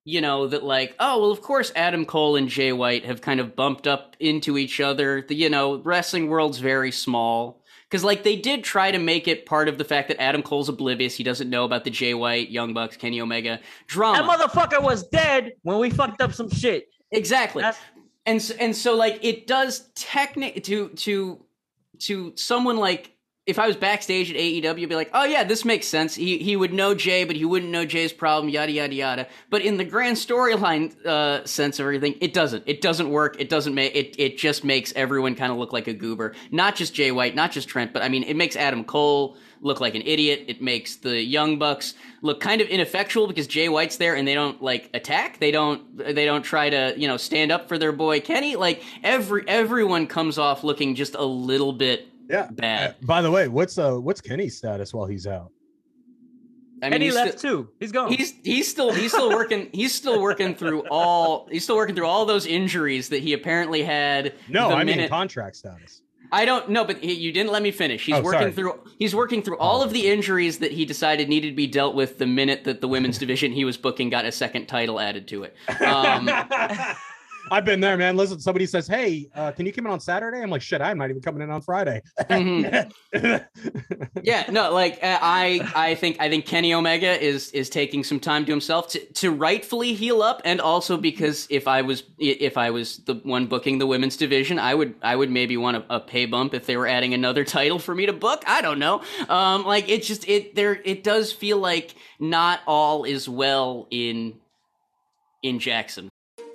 you know that like oh well of course Adam Cole and Jay White have kind of bumped up into each other. The you know wrestling world's very small. Because like they did try to make it part of the fact that Adam Cole's oblivious, he doesn't know about the Jay White, Young Bucks, Kenny Omega drama. that motherfucker was dead when we fucked up some shit. Exactly. That's- and so, and so like it does technic to to to someone like if I was backstage at AEW, I'd be like, oh yeah, this makes sense. He he would know Jay, but he wouldn't know Jay's problem, yada yada yada. But in the grand storyline uh, sense of everything, it doesn't. It doesn't work. It doesn't make it. It just makes everyone kind of look like a goober. Not just Jay White, not just Trent, but I mean, it makes Adam Cole look like an idiot. It makes the Young Bucks look kind of ineffectual because Jay White's there and they don't like attack. They don't they don't try to, you know, stand up for their boy Kenny. Like every everyone comes off looking just a little bit yeah. bad. Uh, by the way, what's uh what's Kenny's status while he's out? I and he left still- too. He's gone. He's he's still he's still working he's still working through all he's still working through all those injuries that he apparently had. No, the I mean contract status. I don't know, but he, you didn't let me finish. He's Oh, working sorry. through he's working through all of the injuries that he decided needed to be dealt with the minute that the women's division he was booking got a second title added to it. Um, I've been there, man. Listen, somebody says, "Hey, uh, can you come in on Saturday?" I'm like, "Shit, I'm not even coming in on Friday." mhm. Yeah, no, like uh, I, I think I think Kenny Omega is is taking some time to himself to, to rightfully heal up, and also because if I was if I was the one booking the women's division, I would I would maybe want a, a pay bump if they were adding another title for me to book. I don't know. Um, like it just it there it does feel like not all is well in in Jackson.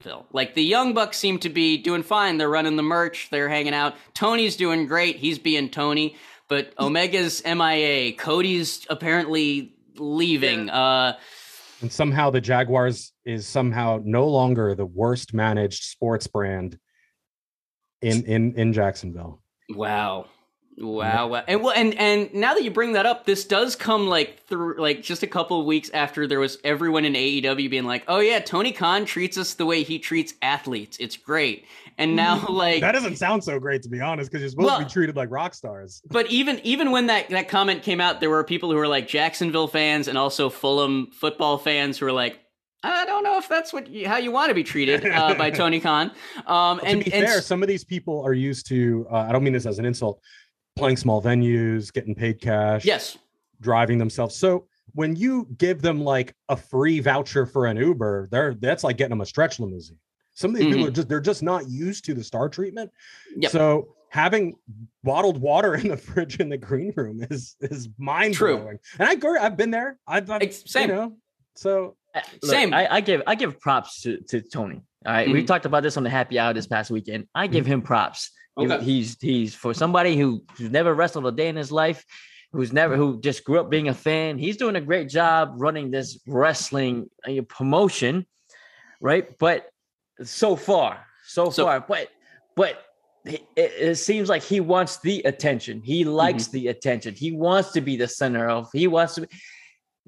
Phil. Like the Young Bucks seem to be doing fine. They're running the merch. They're hanging out. Tony's doing great. He's being Tony. But Omega's MIA. Cody's apparently leaving. Uh, and somehow the Jaguars is somehow no longer the worst managed sports brand in in in Jacksonville. wow. Wow, wow. And well, and and now that you bring that up, this does come like through like just a couple of weeks after there was everyone in AEW being like, "Oh yeah, Tony Khan treats us the way he treats athletes. It's great." And now like That doesn't sound so great to be honest, because you're supposed to be treated like rock stars. But even even when that that comment came out, there were people who were like Jacksonville fans and also Fulham football fans who were like, I don't know if that's what you, how you want to be treated uh, by Tony Khan. Um, and to be and fair, s- some of these people are used to. Uh, I don't mean this as an insult. Playing small venues, getting paid cash, yes, driving themselves. So when you give them like a free voucher for an Uber, they're that's like getting them a stretch limousine. Some of these people Mhm. are just they're just not used to the star treatment. Yep. So having bottled water in the fridge in the green room is is mind blowing. And I agree, I've been there. I've, I've same. you know. So Uh, Look, Same. I, I give I give props to, to Tony. All right, we Mhm. talked about this on the happy hour this past weekend. I give him props. Okay. He's he's for somebody who who's never wrestled a day in his life, who's never who just grew up being a fan. He's doing a great job running this wrestling uh, promotion, right? But so far, so, So- far, but but it, it seems like he wants the attention. He likes Mm-hmm. the attention. He wants to be the center of. He wants to. Be,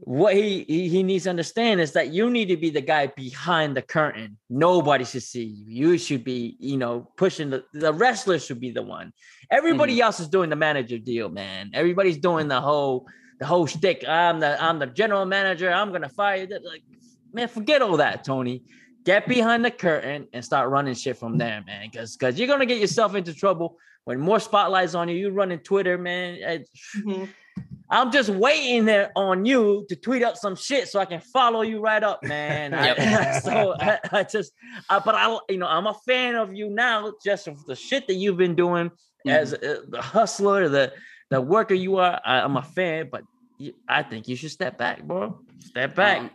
what he, he he needs to understand is that you need to be the guy behind the curtain. Nobody should see you. You should be, you know, pushing the the wrestler should be the one. Everybody Mm-hmm. else is doing the manager deal, man. Everybody's doing the whole the whole shtick. I'm the I'm the general manager. I'm gonna fire you. Like, man, forget all that, Tony. Get behind the curtain and start running shit from there, man. Because because you're gonna get yourself into trouble when more spotlights on you. You running Twitter, man. Mhm. I'm just waiting there on you to tweet up some shit so I can follow you right up, man. I- Yep. so I, I just, I, but I, you know, I'm a fan of you now, just of the shit that you've been doing as uh, the hustler, the the worker you are. I, I'm a fan, but you, I think you should step back, bro. Step back. Um,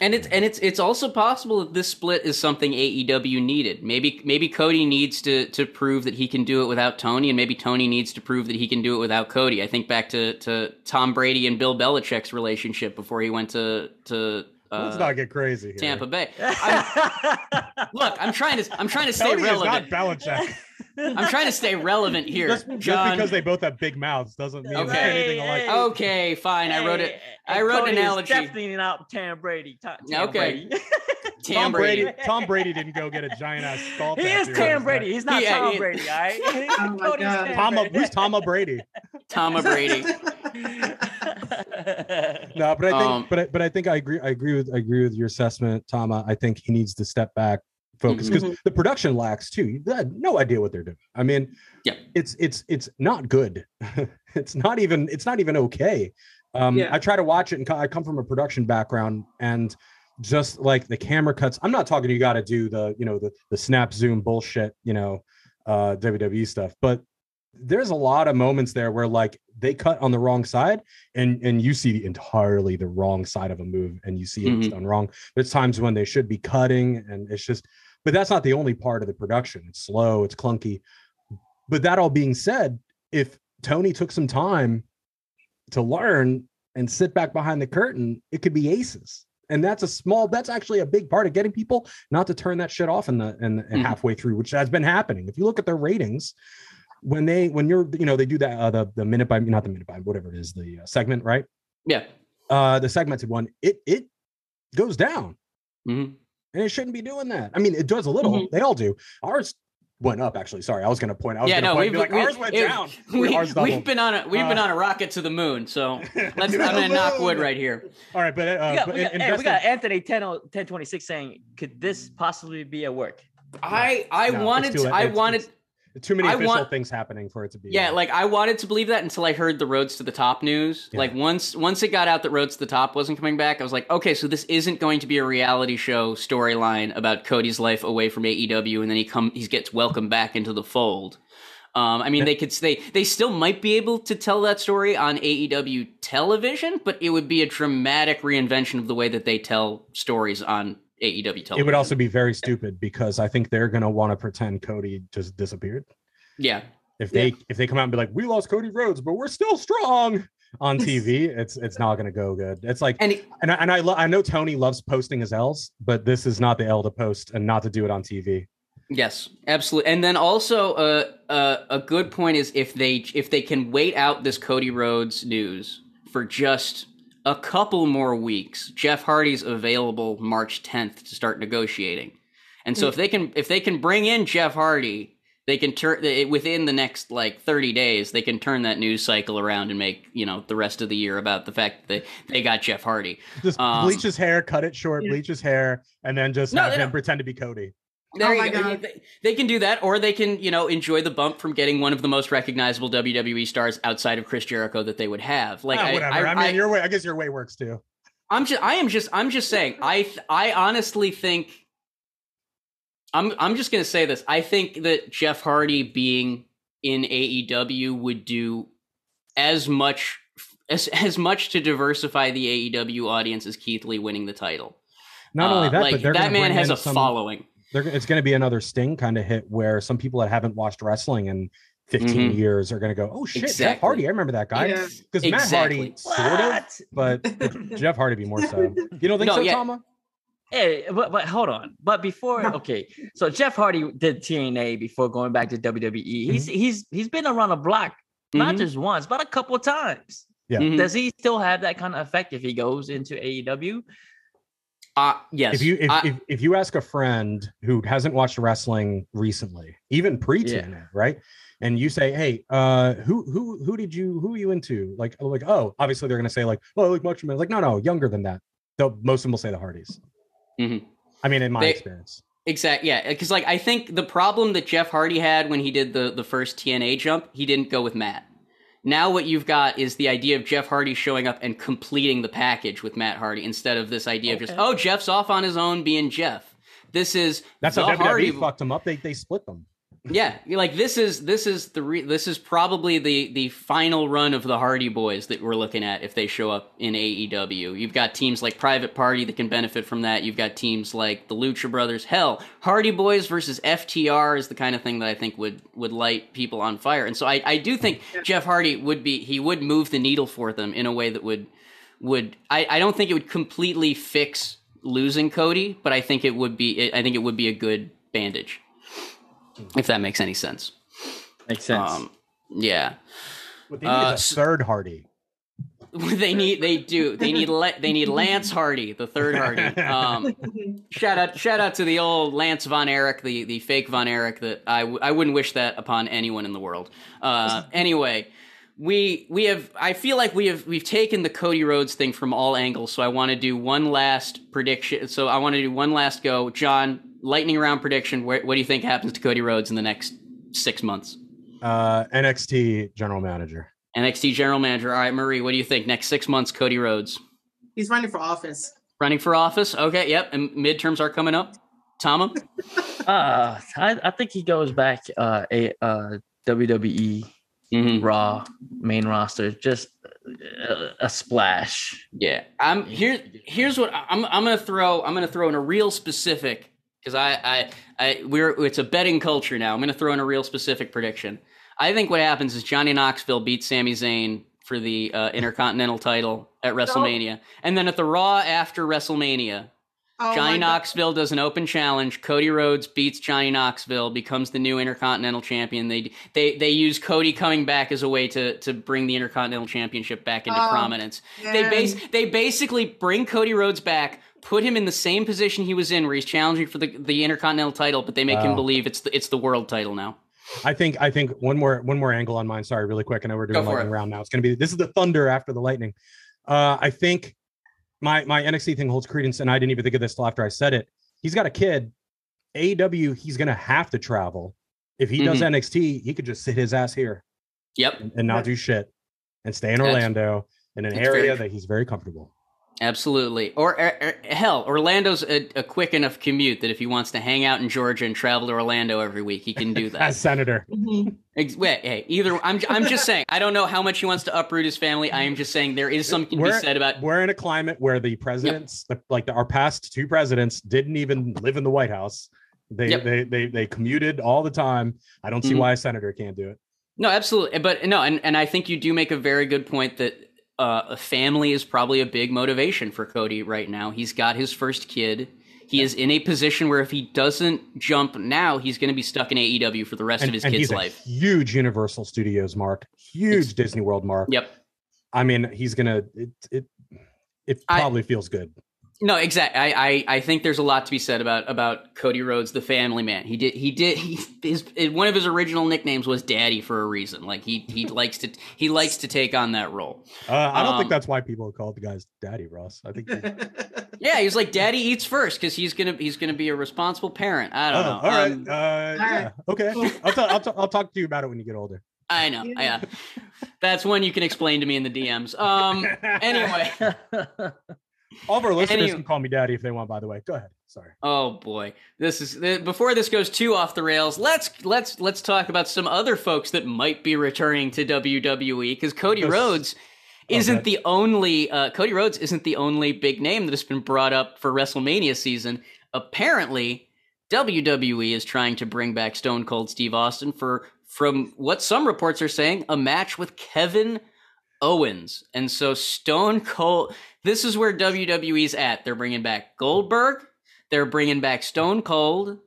and it's and it's it's also possible that this split is something AEW needed. Maybe maybe Cody needs to to prove that he can do it without Tony, and maybe Tony needs to prove that he can do it without Cody. I think back to to Tom Brady and Bill Belichick's relationship before he went to to Let's uh, not get crazy here. Tampa Bay. I'm, look, I'm trying to I'm trying to stay Tony is relevant. not Belichick. I'm trying to stay relevant here, just, just because they both have big mouths doesn't mean Okay. anything alike. Hey, okay, fine. I wrote it. I and wrote an Tony is analogy. Definitely not Tom Brady. Tom, Tom Okay. Brady. Tam Tom Brady. Brady. Tom Brady didn't go get a giant ass skull. he is tattoo Tom Brady. He's not Yeah, Tom he- Brady, all right? Oh my God. Tom Tama, Brady. who's Tama Brady? Tom Brady. No, but I think, Um, but I, but I think I agree. I agree with I agree with your assessment, Tama. I think he needs to step back, focus because Mhm. the production lacks too. You had no idea what they're doing. I mean, Yeah. it's it's it's not good. it's not even it's not even okay. Um, Yeah. I try to watch it, and co- I come from a production background, and just like the camera cuts. I'm not talking. You got to do the you know the the snap zoom bullshit. You know, uh, WWE stuff, but there's a lot of moments there where like they cut on the wrong side and and you see entirely the wrong side of a move and you see it's Mhm. done wrong. There's times when they should be cutting and it's just but that's not the only part of the production. It's slow it's clunky. But that all being said if tony took some time to learn and sit back behind the curtain it could be aces. And that's a small that's actually a big part of getting people not to turn that shit off in the in, in Mhm. halfway through which has been happening. If you look at their ratings when they when you're you know they do that uh, the the minute by not the minute by whatever it is the uh, segment right Yeah. uh the segmented one it it goes down hmm and it shouldn't be doing that i mean it does a little Mhm. they all do ours went up actually sorry i was gonna point i was Yeah, gonna no, point, we've, like we- ours went it- down We, ours doubled. have been on a we've been Uh, on a rocket to the moon. So let's. To I'm gonna knock wood right here. all right but uh we got, but we got, in- hey, we got Anthony 10, 1026 saying, could this possibly be a work? I I No, wanted to, late. I It's- wanted it's too many I official want- things happening for it to be yeah like I wanted to believe that until I heard the Rhodes to the Top news. Yeah. Like once once it got out that Rhodes to the Top wasn't coming back, I was like, okay, so this isn't going to be a reality show storyline about Cody's life away from AEW, and then he come he gets welcomed back into the fold. Um, I mean, they could they they still might be able to tell that story on AEW television, but it would be a dramatic reinvention of the way that they tell stories on AEW television. it would also be very stupid because i think they're gonna want to pretend cody just disappeared yeah. if they if they come out and be like we lost cody rhodes but we're still strong on tv it's it's not going to go good it's like And it- and I, and I, lo- I know tony loves posting his l's but this is not the l to post and not to do it on tv Yes, absolutely. And then also, uh, uh, a good point is if they if they can wait out this Cody Rhodes news for just a couple more weeks, Jeff Hardy's available March 10th to start negotiating. And so if they can if they can bring in Jeff Hardy, they can turn within the next like 30 days, they can turn that news cycle around and make, you know, the rest of the year about the fact that they, they got Jeff Hardy. just Um, bleach his hair cut it short Yeah. bleach his hair and then just No, have him don't. pretend to be cody There Oh my go. God. They, they can do that, or they can, you know, enjoy the bump from getting one of the most recognizable WWE stars outside of Chris Jericho that they would have. Like, I, whatever I, I, mean I, your way i guess your way works too I'm just, I am just, I'm just saying. I, I honestly think, I'm, I'm just gonna say this. I think that Jeff Hardy being in AEW would do as much, as as much to diversify the AEW audience as Keith Lee winning the title. not only Uh, that like, but that man has a some, following. They're, it's going to be another sting kind of hit where some people that haven't watched wrestling in 15 Mhm. years are going to go oh shit Jeff hardy i remember that guy Yeah. because Matt Exactly. Hardy sort of, but Jeff Hardy be more so. You don't think No, so, yeah. Tama? Hey, but, but hold on. But before, okay, so Jeff Hardy did TNA before going back to WWE. He's he's he's been around the block not Mhm. just once, but a couple of times. Yeah. Does he still have that kind of effect if he goes into AEW? Uh, yes. if you if, I- if, if you ask a friend who hasn't watched wrestling recently, even pre TNA, right? And you say, "Hey, uh, who who who did you who are you into?" Like like oh, obviously they're gonna say like oh, like Macho Man. Like no no, younger than that. They'll most of them will say the Hardys. Mhm. I mean, in my They- experience. Exactly. Yeah, because like I think the problem that Jeff Hardy had when he did the the first TNA jump, he didn't go with Matt. Now what you've got is the idea of Jeff Hardy showing up and completing the package with Matt Hardy instead of this idea of just oh Jeff's off on his own being Jeff. This is That's the how WWE Hardy. fucked them up. They they split them. Yeah, like this is this is the re- this is probably the the final run of the Hardy Boys that we're looking at if they show up in AEW. You've got teams like Private Party that can benefit from that. You've got teams like the Lucha Brothers. Hell, Hardy Boys versus FTR is the kind of thing that I think would would light people on fire. And so I I do think Jeff Hardy would be he would move the needle for them in a way that would would I I don't think it would completely fix losing Cody, but I think it would be I think it would be a good bandage. If that makes any sense. Makes sense. Um, yeah, What they need Uh, is s- a third Hardy. they need they do they need Le- they need Lance Hardy, the third Hardy. Um, shout out shout out to the old Lance Von Erich, the the fake Von Erich. That I w- I wouldn't wish that upon anyone in the world. Uh, anyway. We we have I feel like we have we've taken the Cody Rhodes thing from all angles, so I want to do one last prediction. So I want to do one last go, John. Lightning round prediction. What, what do you think happens to Cody Rhodes in the next six months? Uh, NXT general manager. NXT general manager. All right, Marie, what do you think? Next six months, Cody Rhodes He's running for office. running for office. Okay, yep. And midterms are coming up. Tama, uh, I, I think he goes back uh, a uh, WWE mm-hmm. Raw main roster, just a, a splash. yeah. I'm here. Here's what I'm. I'm gonna throw. I'm gonna throw in a real specific because I, I, I, we're. It's a betting culture now. I'm gonna throw in a real specific prediction. I think what happens is Johnny Knoxville beats Sami Zayn for the uh, Intercontinental title at WrestleMania, and then at the Raw after WrestleMania, Oh Johnny. Knoxville does an open challenge. Cody Rhodes beats Johnny Knoxville, becomes the new Intercontinental Champion. They they they use Cody coming back as a way to to bring the Intercontinental Championship back into Oh, prominence. They base they basically bring Cody Rhodes back, put him in the same position he was in, where he's challenging for the the Intercontinental title, but they make him believe it's the it's the world title now. I think I think one more one more angle on mine. Sorry, really quick. I know we're doing lightning it. round now. It's gonna be this is the thunder after the lightning. Uh, I think my my NXT thing holds credence, and I didn't even think of this till after I said it. He's got a kid. AEW, he's gonna have to travel. If he does Mm-hmm. NXT, he could just sit his ass here Yep, and, and not do shit and stay in That's- Orlando in an that's area very that he's very comfortable. Absolutely. Or, or, or- hell, Orlando's a, a quick enough commute that if he wants to hang out in Georgia and travel to Orlando every week, he can do that. As senator, Mhm. Ex- Wait, hey, either I'm I'm just saying I don't know how much he wants to uproot his family. I am just saying there is something to be We're- said about we're in a climate where the presidents, the, like the, our past two presidents, didn't even live in the White House. They Yep. they they they commuted all the time. I don't see Mhm. why a senator can't do it. no, absolutely, but no, and and I think you do make a very good point that uh, a family is probably a big motivation for Cody right now. He's got his first kid. He is in a position where if he doesn't jump now, he's going to be stuck in AEW for the rest And, of his kid's life. huge Universal Studios mark, huge It's- Disney World mark. Yep. I mean, he's gonna it it it I- probably feels good. No, exactly. I, I, I think there's a lot to be said about about Cody Rhodes, the family man. He did he did he his one of his original nicknames was Daddy for a reason. Like he he likes to he likes to take on that role. Uh, I don't Um, think that's why people called the guys Daddy Ross. I think. he- Yeah, he's like Daddy eats first because he's gonna he's gonna be a responsible parent. I don't Oh, know. all right. Um, uh, yeah. Okay. I'll, t- I'll, t- I'll talk to you about it when you get older. I know. Yeah. Yeah, that's one you can explain to me in the DMs. Um. Anyway. All of our listeners can call me Daddy if they want. By the way, go ahead. Sorry. Oh boy, this is before this goes too off the rails. Let's let's let's talk about some other folks that might be returning to WWE because Cody Yes. Rhodes isn't Okay. the only uh, Cody Rhodes isn't the only big name that has been brought up for WrestleMania season. Apparently, WWE is trying to bring back Stone Cold Steve Austin for from what some reports are saying a match with Kevin Owens. And so Stone Cold, this is where WWE's at. They're bringing back Goldberg, They're bringing back Stone Cold.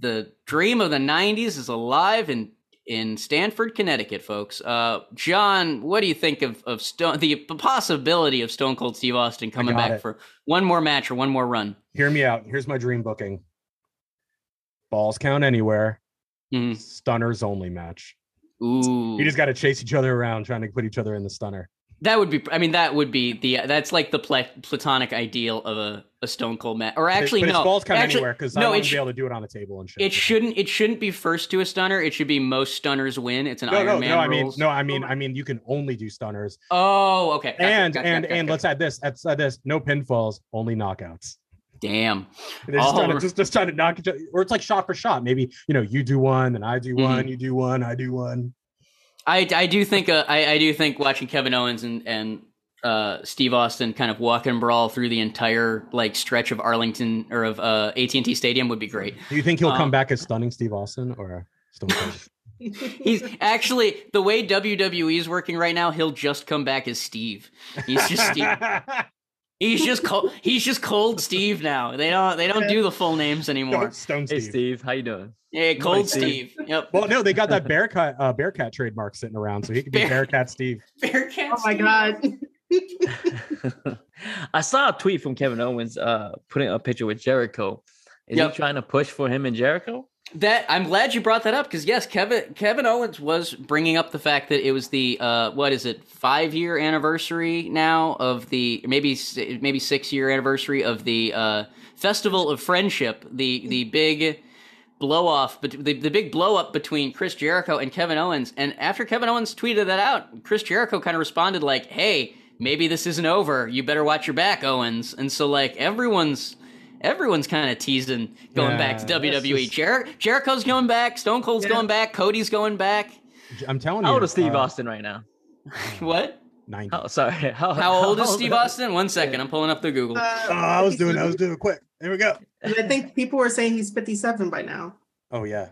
The dream of the '90s is alive in in Stamford, Connecticut, folks. Uh, John, what do you think of of Stone the possibility of Stone Cold Steve Austin coming back it. for one more match or one more run? Hear me out. Here's my dream booking. Balls count anywhere. Mhm. Stunners only match. Ooh, You just got to chase each other around trying to put each other in the stunner. That would be. I mean, that would be the. That's like the pla- platonic ideal of a, a Stone Cold match. Or actually, but no. it's balls count actually, anywhere because I no, want it to sh- be able to do it on a table and shit. It shouldn't. It shouldn't be first to a stunner. It should be most stunners win. It's an No, Iron no, Man no. I mean, rules. no. I mean, I mean, you can only do stunners. Oh, okay. Gotcha, and gotcha, and gotcha, and let's add this. Let's add this. No pinfalls, only knockouts. Damn. They're just, Oh. trying to, just, just trying to knock each other, or it's like shot for shot. Maybe you know you do one, and I do Mm-hmm. one, you do one, I do one. I, I do think uh, I, I do think watching Kevin Owens and and uh, Steve Austin kind of walk and brawl through the entire like stretch of Arlington or of uh, AT and T Stadium would be great. Do you think he'll Um, come back as stunning Steve Austin or Stone Cold? He's actually the way WWE is working right now. He'll just come back as Steve. He's just Steve. He's just cold. He's just cold Steve now. They don't they don't do the full names anymore. Stone Hey Steve. Steve, how you doing? Yeah, cold Morning, Steve. Steve. Yep. Well, no, they got that Bearcat uh, Bearcat trademark sitting around, so he could be Bear- Bearcat Steve. Bearcat Oh my god. I saw a tweet from Kevin Owens uh putting a picture with Jericho. Is Yep. he trying to push for him and Jericho? That I'm glad you brought that up because yes, Kevin Kevin Owens was bringing up the fact that it was the uh, what is it five year anniversary now of the maybe maybe six year anniversary of the uh, Festival of Friendship, the the big blow off, but the, the big blow up between Chris Jericho and Kevin Owens. And after Kevin Owens tweeted that out, Chris Jericho kind of responded like, "Hey, maybe this isn't over. You better watch your back, Owens." And so like everyone's. Everyone's kind of teasing going back to WWE. just- Jer- Jericho's going back. Stone Cold's Yeah. going back. Cody's going back. I'm telling you. How old is Steve uh, Austin right now? What? 90. Oh, sorry. How, How old is Steve Austin? One second. I'm pulling up the Google. Uh, Oh, I was doing. I was doing it quick. Here we go. and I think people were saying he's 57 by now. Oh yeah.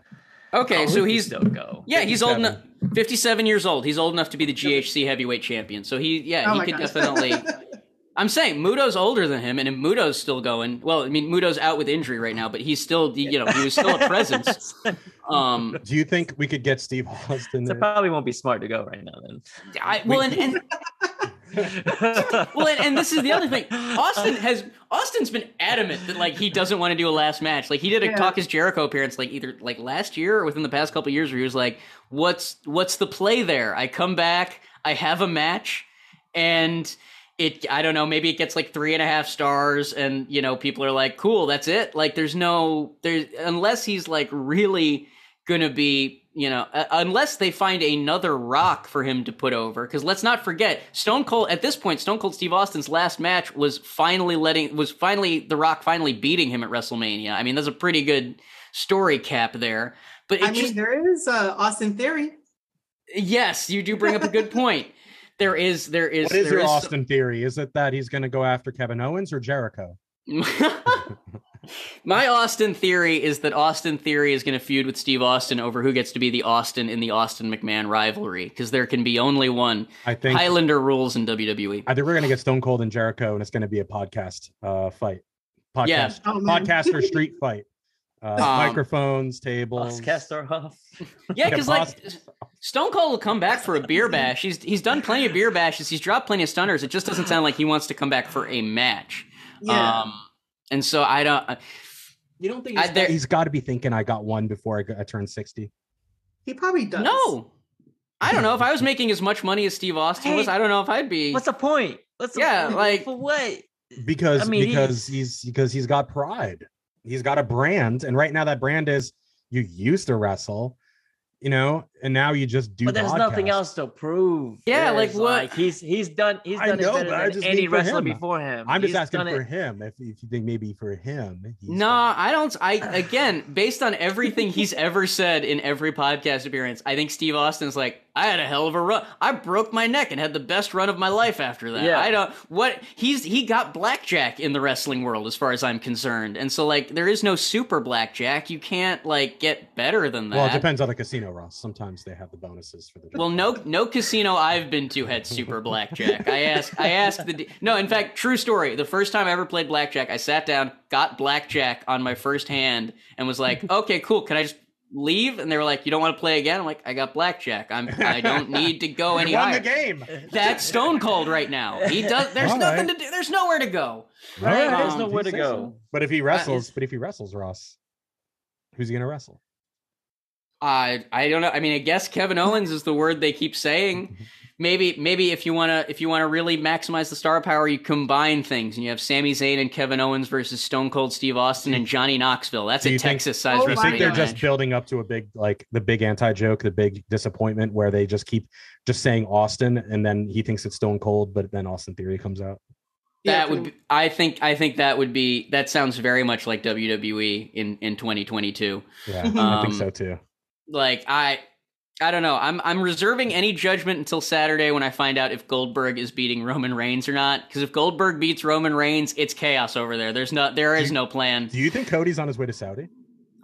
Okay, so he's still go. yeah, he's old enough. 57 years old. He's old enough to be the GHC heavyweight champion. So he yeah, Oh he my could gosh. definitely I'm saying Muto's older than him, and if Muto's still going. Well, I mean, Muto's out with injury right now, but he's still, you know, he was still a presence. Um, Do you think we could get Steve Austin? So there? probably won't be smart to go right now then. I, well, and, and well, and, and this is the other thing. Austin has Austin's been adamant that like he doesn't want to do a last match. Like he did a Yeah. Talk Is Jericho appearance like either like last year or within the past couple of years where he was like, "What's what's the play there? I come back, I have a match, and." It, I don't know, maybe it gets like three and a half stars, and you know, people are like, cool, that's it. Like, there's no, there's, unless he's like really gonna be, you know, uh, unless they find another rock for him to put over. Because let's not forget, Stone Cold at this point, Stone Cold Steve Austin's last match was finally letting was finally the Rock finally beating him at WrestleMania. I mean, that's a pretty good story cap there. But I just mean, there is uh, Austin Theory. yes, you do bring up a good point. There is there is What is there your is- Austin theory? Is it that he's going to go after Kevin Owens or Jericho? My Austin theory is that Austin Theory is going to feud with Steve Austin over who gets to be the Austin in the Austin McMahon rivalry because there can be only one. I think Highlander rules in. WWE. I think we're going to get Stone Cold and Jericho, and it's going to be a podcast uh, fight. Podcast, Yeah. Oh, man. podcaster street fight. Uh, Um, microphones, tables. Cast her off. Yeah, because like Boston- Stone Cold will come back for a beer bash. He's he's done plenty of beer bashes. He's dropped plenty of stunners. It just doesn't sound like he wants to come back for a match. Yeah. Um, and so I don't. You don't think I- there- he's got to be thinking I got one before I, got, I turned sixty? he probably does. No, I don't know if I was making as much money as Steve Austin was. I don't know if I'd be. What's the point? What's the Yeah, point? like- for what? Because I mean, because he's because he's got pride. He's got a brand, and right now that brand is you used to wrestle, you know, and now you just do. But there's nothing else to prove. Yeah, like There's, what- he's he's done he's I done know, it better but I than any wrestler him. before him. I'm just He's asking for it- him. If, if you think maybe for him, he's No, I don't. I again, based on everything he's ever said in every podcast appearance, I think Steve Austin's like, I had a hell of a run. I broke my neck and had the best run of my life after that. Yeah. I don't what he's he got blackjack in the wrestling world as far as I'm concerned. And so like there is no super blackjack. You can't like get better than that. Well, it depends on the casino, Ross. Sometimes they have the bonuses for the. Well, no, no casino I've been to had super blackjack. I asked, I asked the no. In fact, true story. The first time I ever played blackjack, I sat down, got blackjack on my first hand, and was like, "Okay, cool. Can I just leave?" And they were like, "You don't want to play again?" I'm like, "I got blackjack. I'm. I don't need to go any You won higher." the game. That's Stone Cold right now. He does. There's All nothing right. to do. There's nowhere to go. All right, There's Um, nowhere to go. so. But if he wrestles, but if he wrestles, Ross, who's he gonna wrestle? I I don't know. I mean, I guess Kevin Owens is the word they keep saying. Maybe maybe if you wanna if you wanna really maximize the star power, you combine things and you have Sami Zayn and Kevin Owens versus Stone Cold Steve Austin and Johnny Knoxville. That's Do a you think- Texas sized Oh, Do think they're just building up to a big like the big anti joke, the big disappointment where they just keep just saying Austin and then he thinks it's Stone Cold, but then Austin Theory comes out. That would be, I think I think that would be that sounds very much like WWE in in 2022. Yeah, I think Um, so too. Like I I don't know. I'm I'm reserving any judgment until Saturday when I find out if Goldberg is beating Roman Reigns or not. Because if Goldberg beats Roman Reigns, it's chaos over there. There's no there is no plan. Do you think Cody's on his way to Saudi?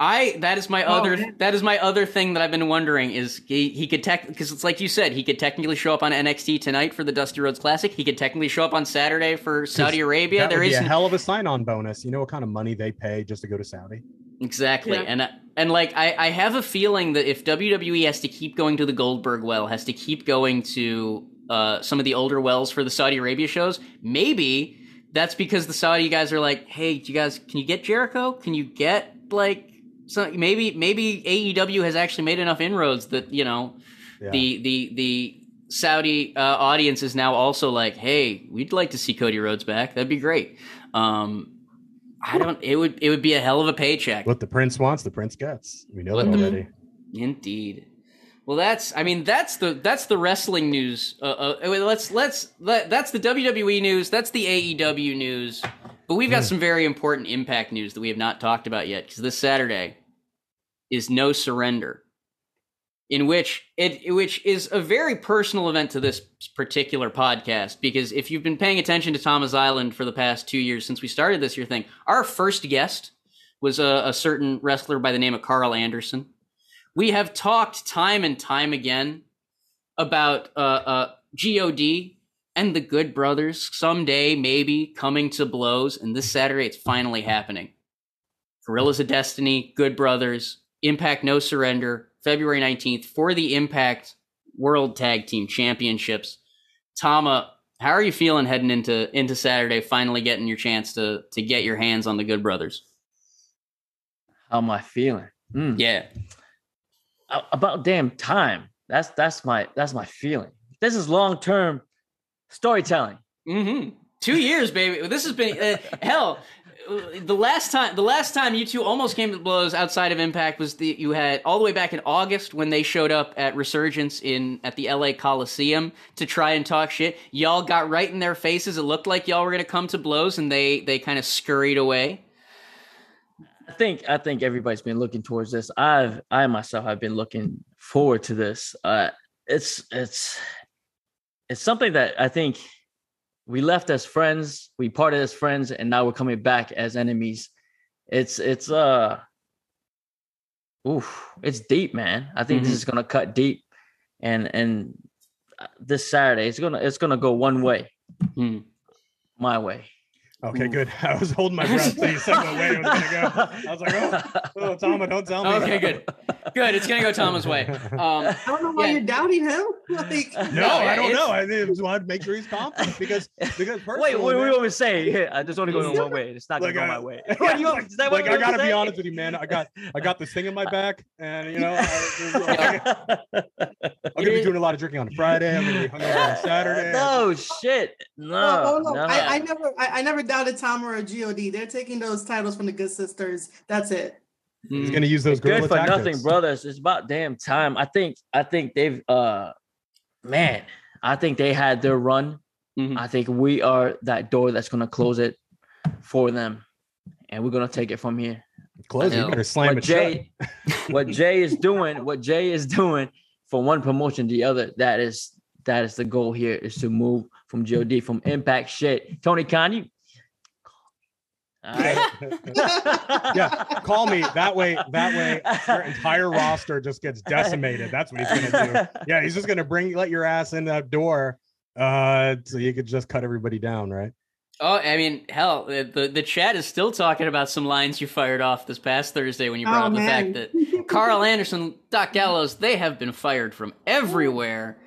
I that is my Oh, other man. that is my other thing that I've been wondering is he he could tech because it's like you said he could technically show up on NXT tonight for the Dusty Rhodes Classic. He could technically show up on Saturday for Saudi Arabia. That There would be is a hell of a sign-on bonus. You know what kind of money they pay just to go to Saudi? Exactly. Yeah. And and like I, I have a feeling that if WWE has to keep going to the Goldberg well, has to keep going to uh, some of the older wells for the Saudi Arabia shows, maybe that's because the Saudi guys are like, hey, you guys, can you get Jericho? Can you get like some maybe maybe AEW has actually made enough inroads that, you know, Yeah. the the the Saudi uh, audience is now also like, hey, we'd like to see Cody Rhodes back. That'd be great. Um, I don't. It would. It would be a hell of a paycheck. what the prince wants, the prince gets. We know that the- already. Indeed. Well, that's. I mean, that's the that's the wrestling news. Uh, uh, let's let's let, that's the WWE news. That's the AEW news. But we've got some very important Impact news that we have not talked about yet because this Saturday is No Surrender, in which it which is a very personal event to this particular podcast because if you've been paying attention to Tama's Island for the past two years since we started this year thing, our first guest was a, a certain wrestler by the name of Karl Anderson we have talked time and time again about uh, uh, God and the Good Brothers someday maybe coming to blows, and this Saturday it's finally happening. Guerrillas of Destiny, Good Brothers, Impact No Surrender, February 19th for the Impact World Tag Team Championships. Tama, how are you feeling heading into into Saturday, finally getting your chance to to get your hands on the Good Brothers? How am I feeling? Mm. Yeah. About damn time. That's that's my that's my feeling. This is long term storytelling. Mm-hmm. Two years, baby. This has been uh, hell. The last time, the last time you two almost came to blows outside of Impact was the you had all the way back in August when they showed up at Resurgence in at the LA Coliseum to try and talk shit. Y'all got right in their faces. It looked like y'all were gonna come to blows, and they they kind of scurried away. I think I think everybody's been looking towards this. I've I myself have been looking forward to this. Uh it's it's it's something that I think we left as friends, we parted as friends, and now we're coming back as enemies. It's it's uh oof, it's deep, man. I think Mhm. this is gonna cut deep and and uh, this Saturday it's gonna it's gonna go one way, Hmm. my way. Okay, Ooh. good. I was holding my breath. So you said what way it was gonna go. I was like, oh, oh, Tama, don't tell me. Okay, good, good. It's gonna go Tama's way. Um, I don't know why Yeah. you're doubting him. Like, No, No, I don't know. I just wanted to make sure he's confident because because personally, Wait, what do man, you want me to say? Yeah, I just want to go in one way. It's not gonna Like, go uh, my way. yeah, What do you- like, is that what like, you I want me gotta to be honest with you, man. I got I got this thing in my back, and you know, I, I'm gonna be doing a lot of drinking on Friday. I'm gonna be hungover on Saturday. no shit. No, oh, oh, no. no. I, I never, I, I never doubted Tama or God. They're taking those titles from the Good Sisters. That's it. He's gonna use those Good for tactics. nothing, brothers. It's about damn time. I think. I think they've. uh Man, I think they had their run. Mhm. I think we are that door that's gonna close it for them, and we're gonna take it from here. Close. it. You better slam what it shut. Jay, what Jay is doing, what Jay is doing, from one promotion to the other. That is that is the goal here is to move from God from Impact shit. Tony Khan, you. All right. yeah, call me that way. That way, your entire roster just gets decimated. That's what he's gonna do. Yeah, he's just gonna bring let your ass in that door, uh, so you could just cut everybody down, right? Oh, I mean, hell, the, the the chat is still talking about some lines you fired off this past Thursday when you brought Oh, up the fact that Karl Anderson, Doc Gallows, they have been fired from everywhere.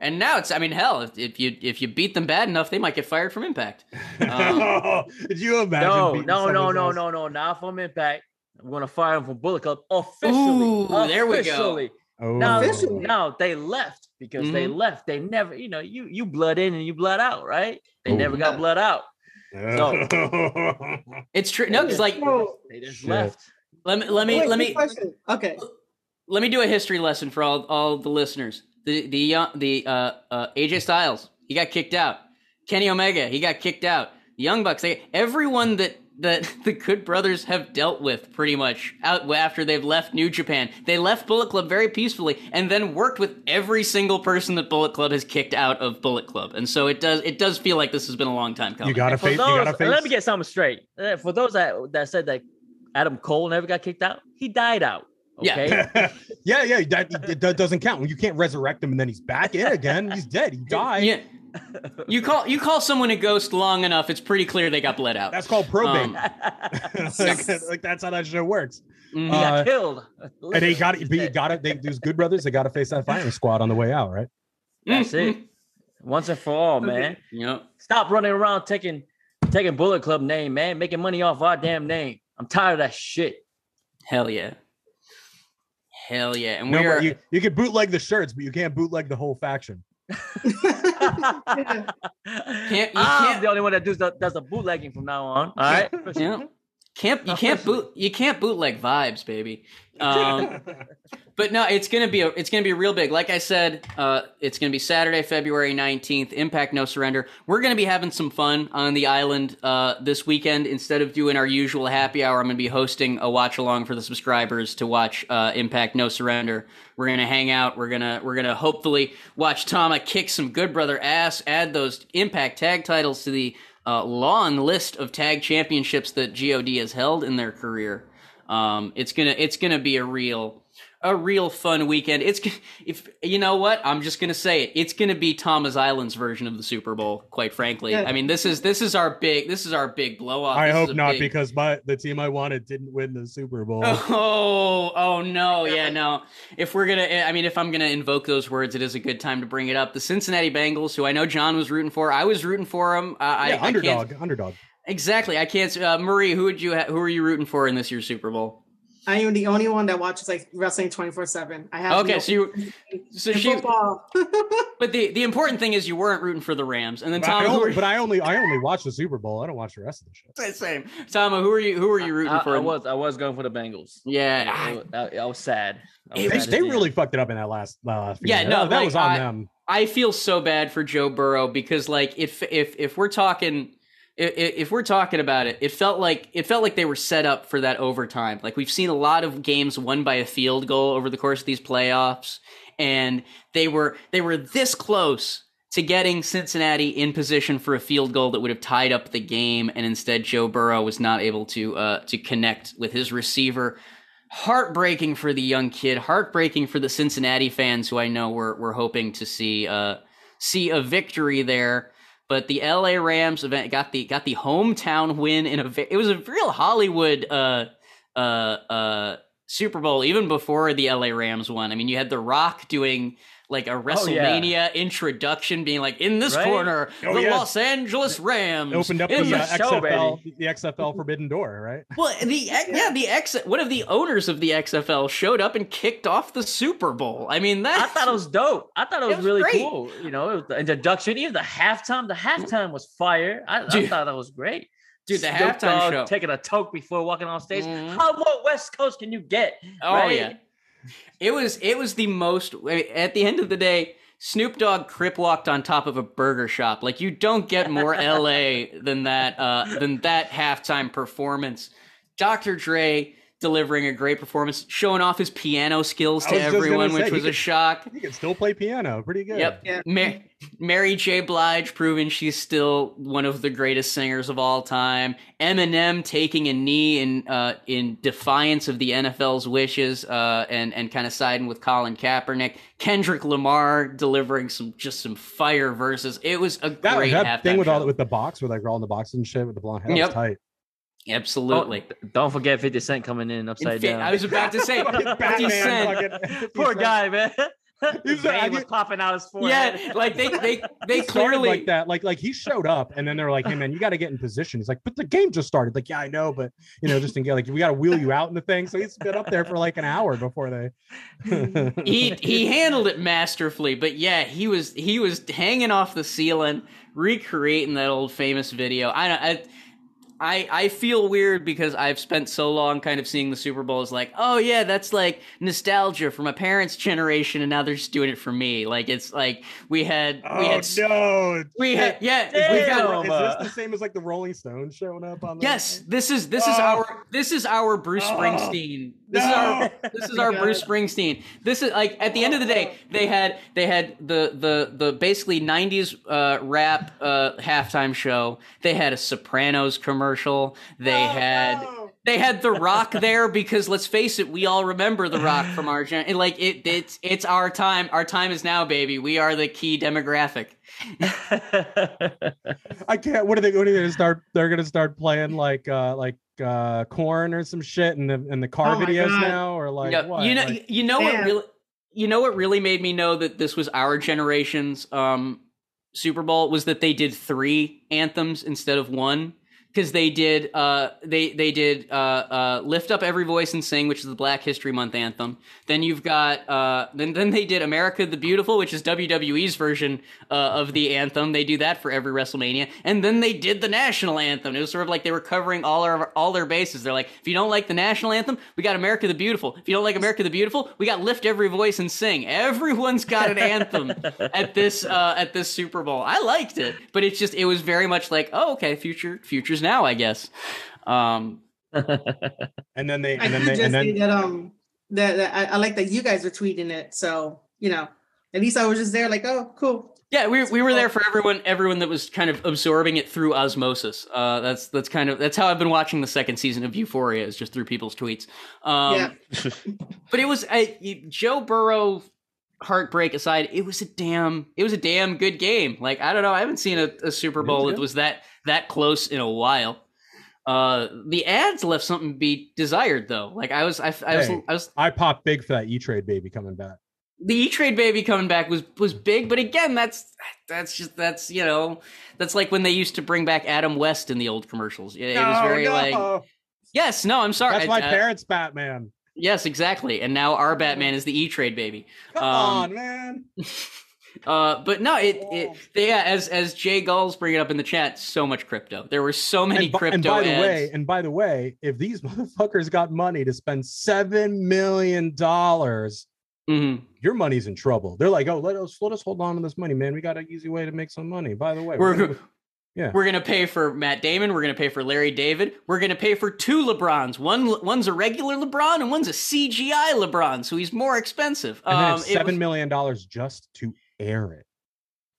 And now it's, I mean, hell, if, if you if you beat them bad enough, they might get fired from Impact. Um, Did you imagine? no, no, no, no, ass? no, no, not from Impact. I'm gonna fire them from Bullet Club officially. Ooh, there we go. officially. Oh, Now, Officially. now they left because they Mhm. left. They never, you know, you you blood in and you blood out, right? They Oh. never got blood out. So it's true. No, because like, So, They just Shit. left. let me let me wait, let me question. Okay. let me do a history lesson for all all the listeners. The the uh, the uh, uh, AJ Styles he got kicked out. Kenny Omega he got kicked out. The Young Bucks they everyone that that the Good Brothers have dealt with pretty much out after they've left New Japan. They left Bullet Club very peacefully and then worked with every single person that Bullet Club has kicked out of Bullet Club. And so it does it does feel like this has been a long time coming. you gotta For face. You gotta face. let me get something straight. Uh, For those that that said that Adam Cole never got kicked out, he died out. Yeah. Okay. yeah, yeah, that, that doesn't count. You can't resurrect him and then he's back in again. He's dead. He died. Yeah. You call you call someone a ghost long enough, it's pretty clear they got bled out. That's called probate. Um, like, like, that's how that shit works. Mhm. he got Uh, killed. And they got it. But you got it. They, those good brothers. They got to face that firing squad on the way out, right? That's it. Once and for all, man. You know, Stop running around taking taking Bullet Club name, man. Making money off our damn name. I'm tired of that shit. hell yeah. Hell yeah. And No, we are. you you can bootleg the shirts, but you can't bootleg the whole faction. Ah. Can't- you I'm can't- the only one that does the, does the bootlegging from now on. All right. yeah. Can't you can't boot you can't bootleg vibes, baby. Um, but no, it's gonna be a it's gonna be real big. Like I said, uh, it's gonna be Saturday, February nineteenth. Impact No Surrender. We're gonna be having some fun on the island uh, this weekend. Instead of doing our usual happy hour, I'm gonna be hosting a watch along for the subscribers to watch uh, Impact No Surrender. We're gonna hang out. We're gonna we're gonna hopefully watch Tama kick some good brother ass. Add those Impact tag titles to the uh, long list of tag championships that God has held in their career. Um, it's gonna it's gonna be a real a real fun weekend. It's if you know what I'm just gonna say it. It's gonna be Tama's Island's version of the Super Bowl. Quite frankly, Yeah. I mean this is this is our big this is our big blow off. I This hope not, big- because my the team I wanted didn't win the Super Bowl. Oh, oh no, yeah, no. If we're gonna, I mean, if I'm gonna invoke those words, it is a good time to bring it up. The Cincinnati Bengals, who I know John was rooting for, I was rooting for them. Uh, I, yeah, I can't- underdog, underdog. Exactly. I can't. Uh, Marie, who would you? Ha- who are you rooting for in this year's Super Bowl? I am the only one that watches like wrestling 24 7. I have Okay, no- so you, so in she, football. but the the important thing is you weren't rooting for the Rams, and then But I, Tom, only, but I only I only watch the Super Bowl. I don't watch the rest of the shit. same? Tama, who are you? Who are you rooting I, for? I was I was going for the Bengals. yeah, I, I- I- I was sad. I was They, sad they see it. really fucked it up in that last last. Yeah, game. no, that, that like, was on I- them. I feel so bad for Joe Burrow because like if if if we're talking if, we're talking about it, it felt like it felt like they were set up for that overtime. Like we've seen a lot of games won by a field goal over the course of these playoffs, and they were they were this close to getting Cincinnati in position for a field goal that would have tied up the game, and instead Joe Burrow was not able to uh, to connect with his receiver heartbreaking for the young kid, heartbreaking for the Cincinnati fans who I know were were hoping to see uh see a victory there. But the LA Rams event got the got the hometown win in a it was a real Hollywood uh uh uh Super Bowl even before the LA Rams won. I mean, you had The Rock doing like a WrestleMania introduction, being like, "In this Right? corner, Oh, the yeah. Los Angeles Rams It opened up in the a uh, show, XFL, the XFL Forbidden Door, right? well, the yeah, the ex one of the owners of the XFL showed up and kicked off the Super Bowl. I mean, that I thought it was dope. I thought it was, was really great. cool. You know, the introduction, even the halftime. The halftime was fire. I, I thought that was great. Dude, the Snoop halftime Dogg show. taking a toke before walking on stage. Mhm. How more West Coast can you get? Oh right? yeah, it was it was the most. At the end of the day, Snoop Dogg crip walked on top of a burger shop. Like you don't get more LA than that uh, than that halftime performance. Dr. Dre delivering a great performance, showing off his piano skills to was just gonna everyone, which he was a could- shock. He can still play piano, pretty good. Yep. Yeah. Ma- Mary J. Blige proving she's still one of the greatest singers of all time. Eminem taking a knee in uh, in defiance of the NFL's wishes uh, and and kind of siding with Colin Kaepernick. Kendrick Lamar delivering some just some fire verses. It was a That, great that halftime thing with all show. with the box, with like all in the box and shit with the blonde hair, Yep. tight. Absolutely. Oh, don't forget 50 Cent coming in upside In fa- down. I was about to say, 50 Batman, Cent. fucking 50 Poor Cent. guy, man. He's His like, I vein was popping out his forehead. Yeah, like they they they clearly like that. Like like he showed up and then they're like, hey man, you got to get in position. He's like, but the game just started. Like, yeah, I know, but you know, just in case, like we got to wheel you out in the thing. So he's been up there for like an hour before they. he he handled it masterfully but yeah he was he was hanging off the ceiling recreating that old famous video i don't I, I, I feel weird because I've spent so long kind of seeing the Super Bowl as like, oh yeah, that's like nostalgia for my parents' generation, and now they're just doing it for me. Like it's like we had we oh had no! we had yeah we got Is this the same as like the Rolling Stones showing up on? The Yes, this is this is Oh. our this is our Bruce Oh. Springsteen. This is our this is our Bruce Springsteen. This is like at the end of the day, they had they had the the the basically '90s uh, rap uh, halftime show. They had a Sopranos commercial. They had they had The Rock there because let's face it, we all remember The Rock from our gen. and, Like it, it's it's our time. Our time is now, baby. We are the key demographic. I can't. What are they? What are they gonna start? They're gonna start playing like uh like uh Korn or some shit in the in the car Oh videos God. now or like Yeah, what? you know, Like- you know what really, you know what really made me know that this was our generation's um Super Bowl was that they did three anthems instead of one because they did uh they they did uh uh lift up every voice and sing which is the Black History Month anthem. Then you've got uh then then they did America the Beautiful which is WWE's version uh, of the anthem. They do that for every WrestleMania, and then they did the national anthem. It was sort of like they were covering all our all their bases. They're like, if you don't like the national anthem, we got America the Beautiful. If you don't like America the Beautiful, we got Lift Every Voice and Sing. Everyone's got an anthem at this uh, at this Super Bowl. I liked it, but it's just it was very much like, oh, okay, future futures now, I guess. Um, and then they I and then did they just and see then that um that, that I, I like that you guys are tweeting it. So you know, at least I was just there, like, oh, cool. Yeah, we we were there for everyone everyone that was kind of absorbing it through osmosis. Uh, that's that's kind of that's how I've been watching the second season of Euphoria is just through people's tweets. Um, Yeah. but it was I, Joe Burrow heartbreak aside, it was a damn it was a damn good game. Like I don't know, I haven't seen a, a Super Bowl that was that that close in a while. Uh, the ads left something to be desired though. Like I was I, I was Hey. I was I popped big for that E Trade baby coming back. the E Trade baby coming back was was big, but again, that's that's just that's you know that's like when they used to bring back Adam West in the old commercials. It, it was very no. like yes, no, I'm sorry. That's my Uh, parents' Batman. Yes, exactly. And now our Batman is the E Trade baby. Come um, on, man. Uh, but no, it it they, yeah, as as Jay Gulls bring it up in the chat, so much crypto. There were so many And, bu- crypto and by the ads. way, and by the way, if these motherfuckers got money to spend seven million dollars, Mhm. your money's in trouble. They're like, oh, let us let us hold on to this money, man. We got an easy way to make some money. By the way, We're gonna- yeah. We're gonna pay for Matt Damon. We're gonna pay for Larry David. We're gonna pay for two LeBrons. One one's a regular LeBron and one's a CGI LeBron, so he's more expensive. and then Um, it's it seven was- million dollars just to air it.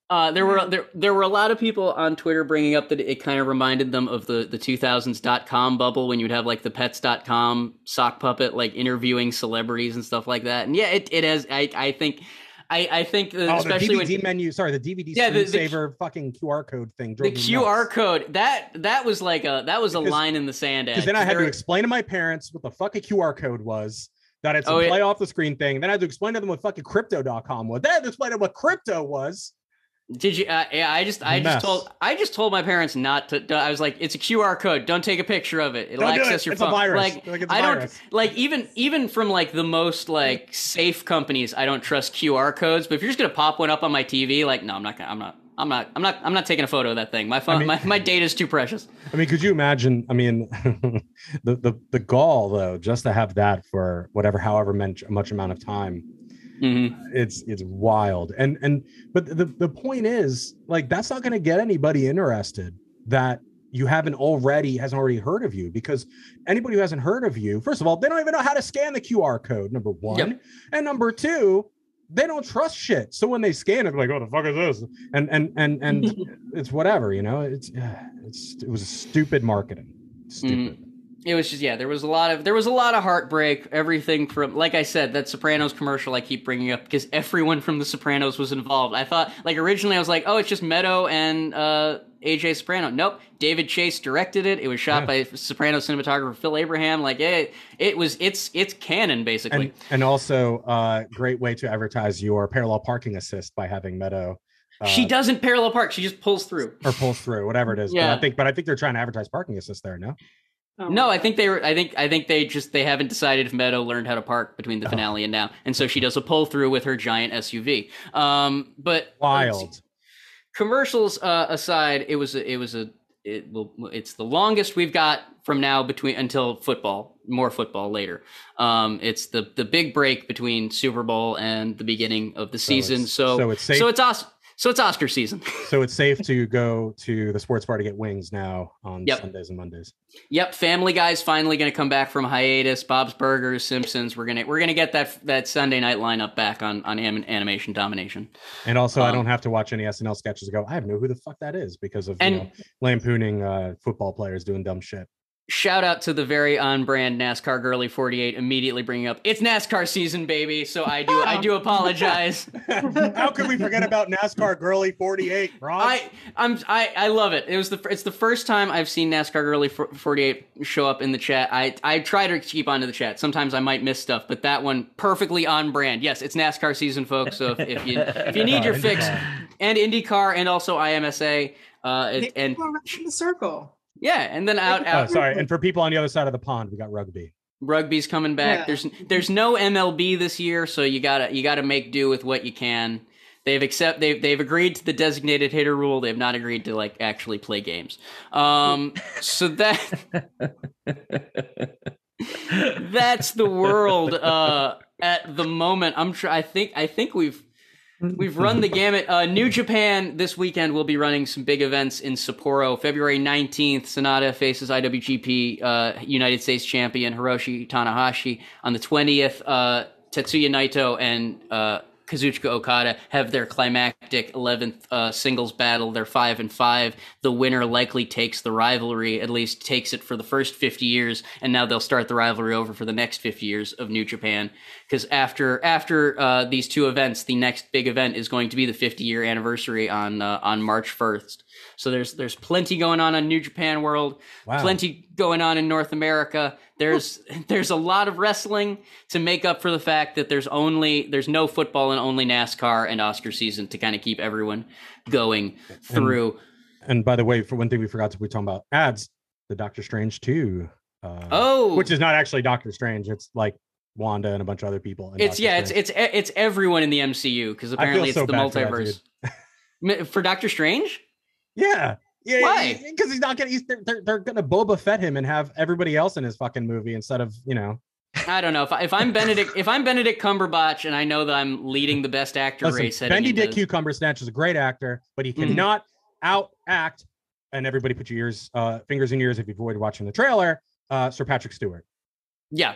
Uh, there were there there were a lot of people on Twitter bringing up that it kind of reminded them of the the 2000s dot com bubble when you'd have like the pets.com sock puppet like interviewing celebrities and stuff like that. And yeah, it, it has I I think I I think that Oh, especially the DVD when menu. Sorry, the DVD Yeah, the- the- fucking QR code thing. the QR code that that was like a that was a line in the sand. ad, Because then I had there- to explain to my parents what the fuck a QR code was. That it's a Oh, yeah. play off the screen thing. Then I had to explain to them what fucking crypto.com was. Then I had to explain to them what crypto was. Did you? Uh, yeah, I just, I Mess. just told, I just told my parents not to. I was like, it's a QR code. Don't take a picture of it. It'll Don't do access it. your It's a phone. virus. Like, Like, it's a I don't virus. like even even from like the most like safe companies. I don't trust QR codes. But if you're just gonna pop one up on my TV, like, no, I'm not. gonna I'm not. I'm not. I'm not. I'm not taking a photo of that thing. My phone. mean- my my data is too precious. I mean, could you imagine? I mean, the, the the gall though, just to have that for whatever, however much much amount of time, hmm it's it's wild. And and but the the point is, like, that's not going to get anybody interested. That you haven't already hasn't already heard of you because anybody who hasn't heard of you, first of all, they don't even know how to scan the QR code. Number one, Yep. and number two, they don't trust shit. So when they scan it, like, "Oh, the fuck is this?" And and and and it's whatever, you know. It's it's it was stupid marketing. Stupid. it was just yeah there was a lot of there was a lot of heartbreak everything from like i said that sopranos commercial i keep bringing up because everyone from the sopranos was involved i thought like originally i was like oh it's just meadow and uh aj soprano nope david chase directed it it was shot Yeah. by soprano cinematographer phil abraham like it it was it's it's canon basically And and also, uh, great way to advertise your parallel parking assist by having Meadow. Uh, she doesn't parallel park she just pulls through or pulls through whatever it is. But Yeah. I think, but I think they're trying to advertise parking assist there. No, Oh. No, I think they were. I think I think they just they haven't decided if Meadow learned how to park between Oh. the finale and now, and so she does a pull through with her giant SUV. Um, but wild. Commercials uh, aside, it was a, it was a it will it's the longest we've got from now between until football. More football later. Um, it's the the big break between Super Bowl and the beginning of the season. it's- So so it's safe- so it's Os- so it's Oscar season. So it's safe to go to the sports bar to get wings now on Yep. Sundays and Mondays. Yep, Family Guy's finally going to come back from hiatus. Bob's Burgers, Simpsons. We're gonna we're gonna get that that Sunday night lineup back on on anim- animation domination. And also, I Um, don't have to watch any SNL sketches. and Go, I have no who the fuck that is because of And- you know, lampooning uh, football players doing dumb shit. Shout out to the very on brand NASCAR girly 48 immediately bringing up it's NASCAR season, baby. So I do I do apologize. How could we forget about NASCAR Girly 48, Ron? I I'm I, I love it. It was the it's the first time I've seen NASCAR girly 48 show up in the chat. I I try to keep on to the chat. Sometimes I might miss stuff, but that one perfectly on brand. Yes, it's NASCAR season, folks. So if, if you if you need your fix, and IndyCar and also IMSA, uh, it, and People the circle. Yeah, and then out oh, sorry. And for people on the other side of the pond, we got rugby. rugby's coming back. Yeah. There's there's no MLB this year, so you gotta you gotta make do with what you can. They've accept they've they've agreed to the designated hitter rule. They've not agreed to like actually play games. Um, so that that's the world uh, at the moment. I'm tr- I think I think we've we've run the gamut. Uh, New Japan this weekend will be running some big events in Sapporo. February 19th, Sanada faces IWGP uh, United States champion Hiroshi Tanahashi. On the 20th, uh, Tetsuya Naito and uh, Kazuchika Okada have their climactic 11th uh, singles battle. They're five and five. The winner likely takes the rivalry, at least takes it for the first 50 years, and now they'll start the rivalry over for the next 50 years of New Japan. Because after after uh, these two events, the next big event is going to be the 50 year anniversary on uh, on March 1st. So there's there's plenty going on on New Japan World, Wow. plenty going on in North America. There's there's a lot of wrestling to make up for the fact that there's only there's no football and only NASCAR and Oscar season to kind of keep everyone going through. And by the way, for one thing we forgot to be talking about ads, the Doctor Strange 2. Uh, oh, which is not actually Doctor Strange. It's like Wanda and a bunch of other people. it's Doctor yeah, it's Strange. it's it's everyone in the MCU because apparently it's so the bad for that multiverse. For Doctor Strange. Yeah. Yeah, Why? Because he's not gonna. He's, they're, they're, they're gonna Boba Fett him and have everybody else in his fucking movie instead of you know. I don't know if, I, if I'm Benedict if I'm Benedict Cumberbatch and I know that I'm leading the best actor Listen, race. Benedict into- Cucumber Snatch is a great actor, but he Mhm. cannot out act. And everybody, put your ears, uh, fingers in your ears if you've avoided watching the trailer. Uh, Sir Patrick Stewart, Yeah,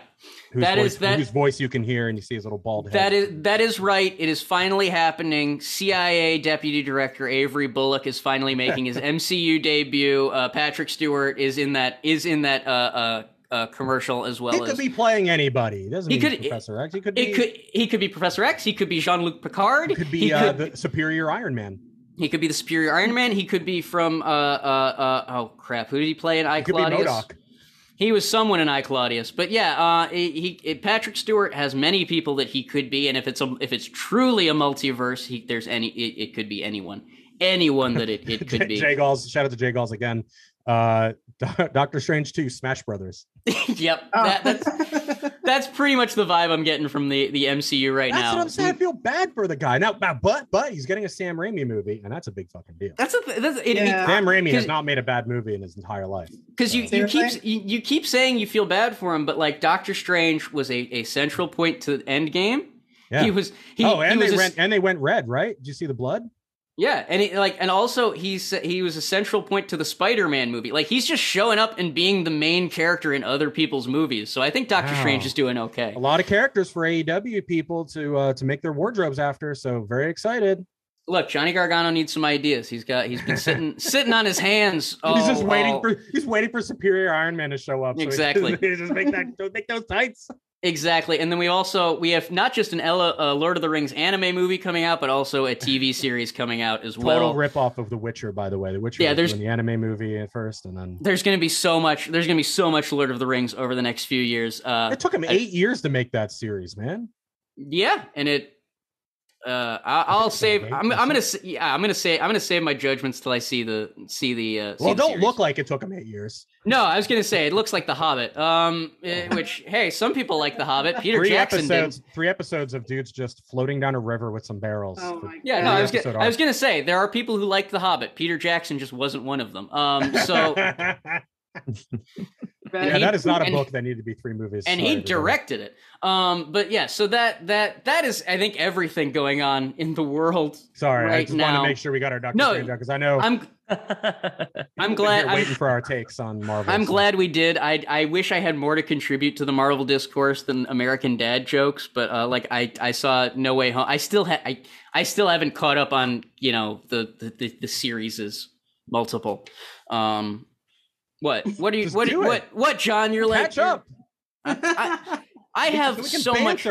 whose That voice, is- that- whose voice you can hear and you see his little bald head. that is that is right. It is finally happening. CIA Deputy Director Avery Bullock is finally making his MCU debut. Uh, Patrick Stewart is in that is in that uh, uh, uh, commercial as well he as could be playing anybody. It doesn't He mean could- Professor X. He could be. it could he could be Professor X. He could be Jean Luc Picard. he could be He uh, could, the superior Iron Man. he could be the Superior Iron Man. He could be from uh uh uh oh crap. Who did he play in I He could be MODOK. He was someone in I Claudius, but yeah, uh, he, he Patrick Stewart has many people that he could be, and if it's a, if it's truly a multiverse, he, there's any it, it could be anyone, anyone that it, it could be. Jay Galls. Shout out to Jay Galls again. Uh, Doctor Strange 2, Smash Brothers. yep, Oh. that, that's that's pretty much the vibe I'm getting from the the MCU right That's now. what I'm saying. I feel bad for the guy now, now, but but he's getting a Sam Raimi movie, and that's a big fucking deal. That's a th- that's it, Yeah. Sam Raimi has not made a bad movie in his entire life. because you, you keep you, you keep saying you feel bad for him, but like Doctor Strange was a, a central point to Endgame. Yeah. He was he, oh, and he was they a- went and they went red, right? Did you see the blood? Yeah, and he, like, and also he's he was a central point to the Spider-Man movie. Like, he's just showing up and being the main character in other people's movies. So I think Doctor Wow. Strange is doing okay. A lot of characters for AEW people to uh, to make their wardrobes after. So very excited. Look, Johnny Gargano needs some ideas. He's got he's been sitting sitting on his hands. he's just waiting all- for he's waiting for Superior Iron Man to show up. so he- Exactly. he just make that don't make those tights. Exactly, and then we also we have not just an Ella, uh, Lord of the Rings anime movie coming out, but also a TV series coming out as Total well. rip off of The Witcher, by the way. The Witcher Yeah, there's- the anime movie at first, and then There's going to be so much. There's going to be so much Lord of the Rings over the next few years. Uh, it took him eight years to make that series, man. yeah, and it. Uh, I, I'll save. I'm, I'm gonna. years. Yeah, I'm gonna say. I'm gonna save my judgments till I see the see the. Uh, see Well, the don't series. look like it took him eight years. No, I was gonna say it looks like The Hobbit. Um, eh, which hey, some people like The Hobbit. Peter three Jackson episodes, did. three episodes of dudes just floating down a river with some barrels. Oh my Yeah, no, I was, gonna, I was gonna say there are people who like The Hobbit. Peter Jackson just wasn't one of them. Um, so Right. yeah, he- that is not a and- book that needed to be three movies. and he directed it. Um, but yeah, so that that that is I think everything going on in the world. Sorry, I right just want to make sure we got our Doctor No, Strange because I know I'm I'm glad waiting I'm, for our takes on Marvel. I'm so- glad we did. I I wish I had more to contribute to the Marvel discourse than American Dad jokes, but uh, like I I saw No Way Home. I still ha- I I still haven't caught up on you know the the the, the series is multiple. Um, what what are you Just what do what what John? You're like catch up. I, I have we can so much.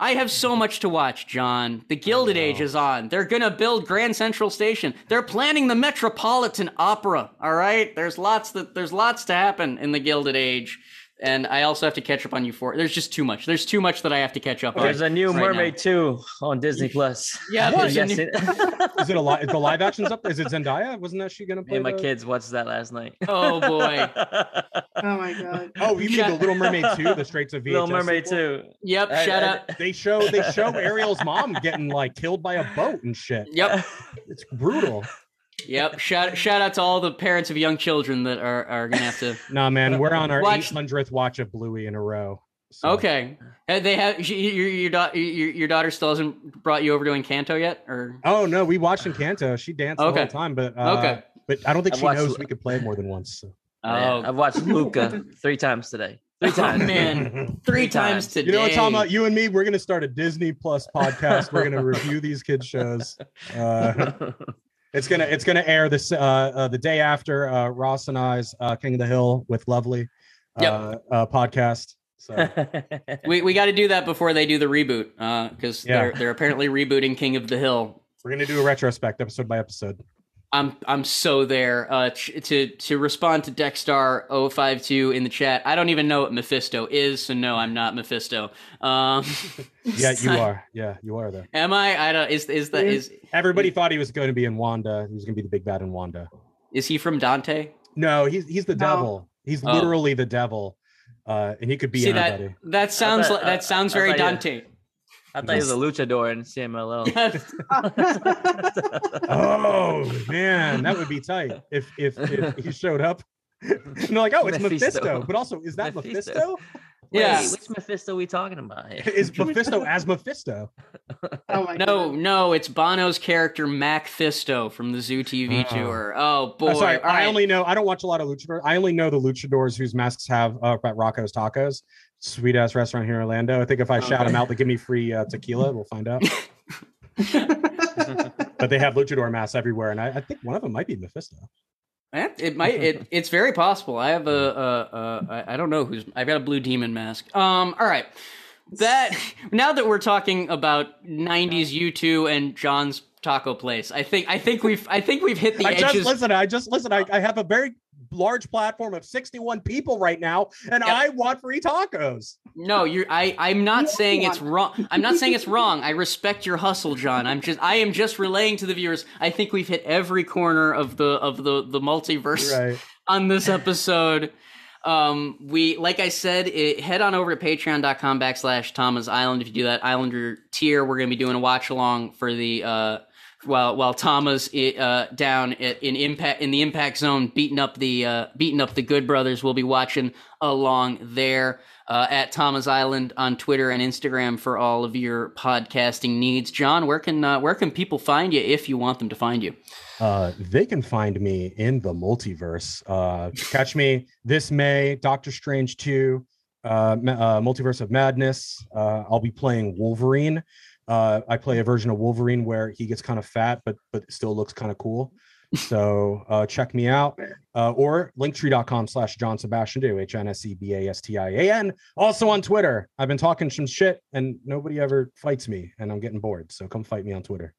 I have so much to watch, John. The Gilded Age is on. They're gonna build Grand Central Station. They're planning the Metropolitan Opera. All right, there's lots that there's lots to happen in the Gilded Age, and I also have to catch up on Euphoria. There's just too much. There's too much that I have to catch up on. There's a new right Mermaid 2 on Disney Plus. Yeah, What? there's a Yes, new- it- Is it a live? The live action's up? Is it Zendaya? Wasn't that she gonna Me play? and my the- kids watched that last night. Oh boy. Oh my god. Oh, you mean Shut- the Little Mermaid two? The straight to VHS. Little Mermaid sequel? 2. Yep. I- Shut I- up. They show they show Ariel's mom getting like killed by a boat and shit. Yep. It's brutal. Yep. Shout shout out to all the parents of young children that are are gonna have to. Nah, man, we're on our Watch- 800th watch of Bluey in a row. So- Okay. Uh, They have your your your, da- your your daughter still hasn't brought you over to Encanto yet, or Oh no, we watched Encanto. She danced the Okay. whole time, but uh, Okay. but I don't think I've she watched- knows we could play more than once. So. Yeah, I've watched Luca three times today. Three times. man, three Three times times. today. You know what, Tom? You and me, we're gonna start a Disney Plus podcast. We're gonna review these kids shows. Uh, it's gonna it's gonna air this uh, uh, the day after uh, Ross and I's uh, King of the Hill with Lovely uh, Yep. uh, podcast. So We we got to do that before they do the reboot, because Yeah. they're they're apparently rebooting King of the Hill. we're gonna do a retrospect episode by episode. I'm I'm so there. Uh, to to respond to Dexstar 052 in the chat. I don't even know what Mephisto is, so no, I'm not Mephisto. Um, Yeah, you are. Yeah, you are though. am I? I don't. Is is the is Everybody thought he was going to be in Wanda. He was going to be the big bad in Wanda. is he from Dante? No, he's he's the No. devil. He's Oh. literally the devil, uh, and he could be See anybody. that that sounds thought- like that sounds I very thought you- Dante. I thought he was a luchador in CMLL. Oh man, that would be tight if if, if he showed up. and like, oh, it's Mephisto. Mephisto. but also is that Mephisto. Mephisto? Yeah. Wait, which Mephisto are we talking about here? Is Mephisto as Mephisto? Oh my No, god. no, it's Bono's character MacPhisto from the Zoo TV Oh. tour. Oh boy! Uh, sorry, All I right. only know I don't watch a lot of luchadors. I only know the luchadors whose masks have uh, at Rocco's Tacos, sweet ass restaurant here in Orlando. I think if I shout them out, they give me free uh, tequila. We'll find out. but they have luchador masks everywhere, and I, I think one of them might be Mephisto. Eh, It might. It, it's very possible. I have a. Uh, uh, I, I don't know who's. I've got a blue demon mask. Um. All right. That now that we're talking about '90s U2 and John's Taco Place, I think. I think we've. I think we've hit the I just edges. listen. I just listen. I, I have a very large platform of 61 people right now, and Yep. I want free tacos. No, you're. I. I'm not You saying it's wrong. I'm not saying it's wrong. I respect your hustle, John. I'm just. I am just relaying to the viewers. I think we've hit every corner of the of the the multiverse. Right. on this episode. Um, we, like I said, it, head on over to patreon.com backslash Tama's Island. If you do that Islander tier, we're going to be doing a watch along for the, uh, while while Tama's uh, down in impact in the impact zone, beating up the uh, beating up the Good Brothers. We'll be watching along there uh, at Tama's Island on Twitter and Instagram for all of your podcasting needs. John, where can uh, where can people find you if you want them to find you? Uh, they can find me in the multiverse. Uh, catch me this May, Doctor Strange 2, uh, Multiverse of Madness. I'll be playing Wolverine. Uh, I play a version of Wolverine where he gets kind of fat, but but still looks kind of cool. So uh, check me out uh, or linktree.com slash John Sebastian do H N S E B A S T I A N. Also on Twitter. I've been talking some shit and nobody ever fights me and I'm getting bored. So come fight me on Twitter.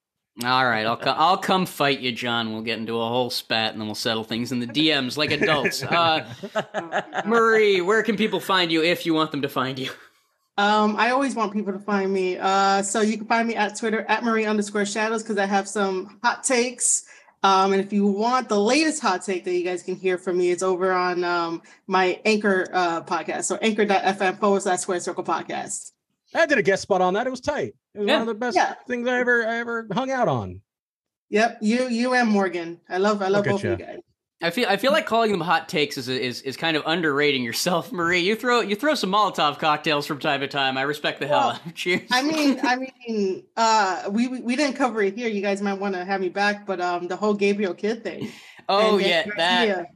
All right, I'll co- I'll come fight you, John. We'll get into a whole spat and then we'll settle things in the DMs like adults. Uh, Marie, where can people find you if you want them to find you? Um, I always want people to find me. Uh, so you can find me at Twitter at Marie underscore shadows because I have some hot takes. Um, and if you want the latest hot take that you guys can hear from me, it's over on um, my Anchor uh, podcast. So anchor.fm forward slash square circle podcast. I did a guest spot on that. It was tight. It was Yeah. one of the best Yeah. things I ever I ever hung out on. Yep, you you and Morgan. I love I love both of you guys. I feel I feel like calling them hot takes is is is kind of underrating yourself, Marie. You throw you throw some Molotov cocktails from time to time. I respect the hell Well, out of Cheers. I mean, I mean, uh, we we didn't cover it here. You guys might want to have me back, but um, the whole Gabriel Kidd thing. oh And yeah, that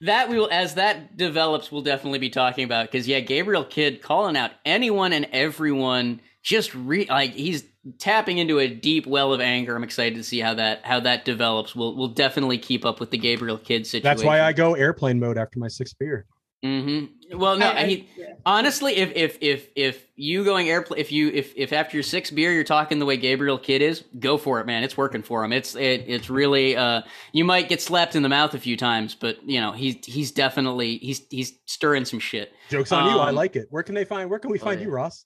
that we will as that develops, we'll definitely be talking about because yeah, Gabriel Kidd calling out anyone and everyone. Just re like he's tapping into a deep well of anger. I'm excited to see how that how that develops. We'll we'll definitely keep up with the Gabriel Kidd situation. That's why I go airplane mode after my sixth beer. hmm Well, no, I- I- he, yeah. honestly, if if if if you going airplane, if you if if after your sixth beer you're talking the way Gabriel Kidd is, go for it, man. It's working for him. It's it, it's really uh you might get slapped in the mouth a few times, but you know he's he's definitely he's he's stirring some shit. Jokes on you. I Um, like it. Where can they find? Where can we oh, find yeah. you, Ross?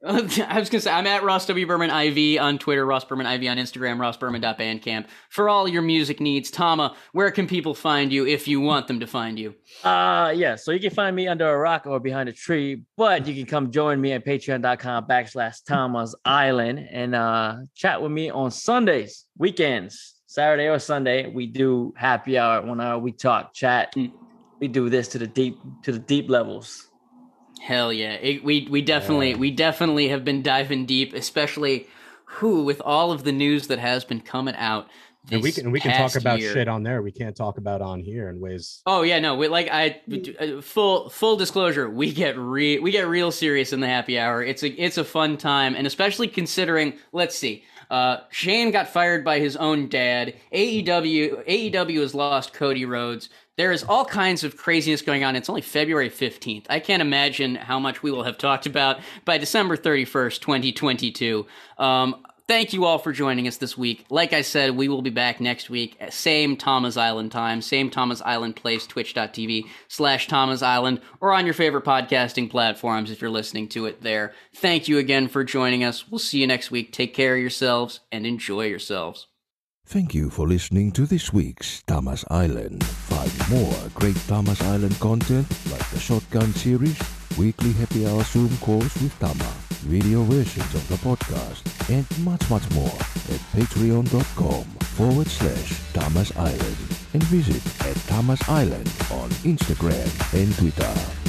I was gonna say I'm at Ross W Berman IV on Twitter, Ross Berman IV on Instagram, rossberman.bandcamp for all your music needs. Tama, where can people find you if you want them to find you? Uh yeah, so you can find me under a rock or behind a tree, but you can come join me at patreon.com backslash Tama's Island and uh chat with me on Sundays, weekends, Saturday or Sunday. We do happy hour one hour, we talk, chat. Mm. We do this to the deep to the deep levels. Hell yeah. It, we we definitely we definitely have been diving deep, especially who with all of the news that has been coming out. And we can we can talk about year. shit on there. We can't talk about on here in ways. Oh yeah, no, we, like I full full disclosure, we get re we get real serious in the happy hour. It's a it's a fun time, and especially considering, let's see, uh, Shane got fired by his own dad. AEW AEW has lost Cody Rhodes. There is all kinds of craziness going on. It's only February fifteenth. I can't imagine how much we will have talked about by December thirty first, twenty twenty two. Um, Thank you all for joining us this week. Like I said, we will be back next week. At same Tama's Island time, same Tama's Island place, twitch.tv slash Tama's Island, or on your favorite podcasting platforms if you're listening to it there. Thank you again for joining us. We'll see you next week. Take care of yourselves and enjoy yourselves. Thank you for listening to this week's Tama's Island. Find more great Tama's Island content like the Shotgun series, weekly happy hour Zoom calls with Tama, video versions of the podcast, and much, much more at patreon.com forward slash Tama's Island and visit at Tama's Island on Instagram and Twitter.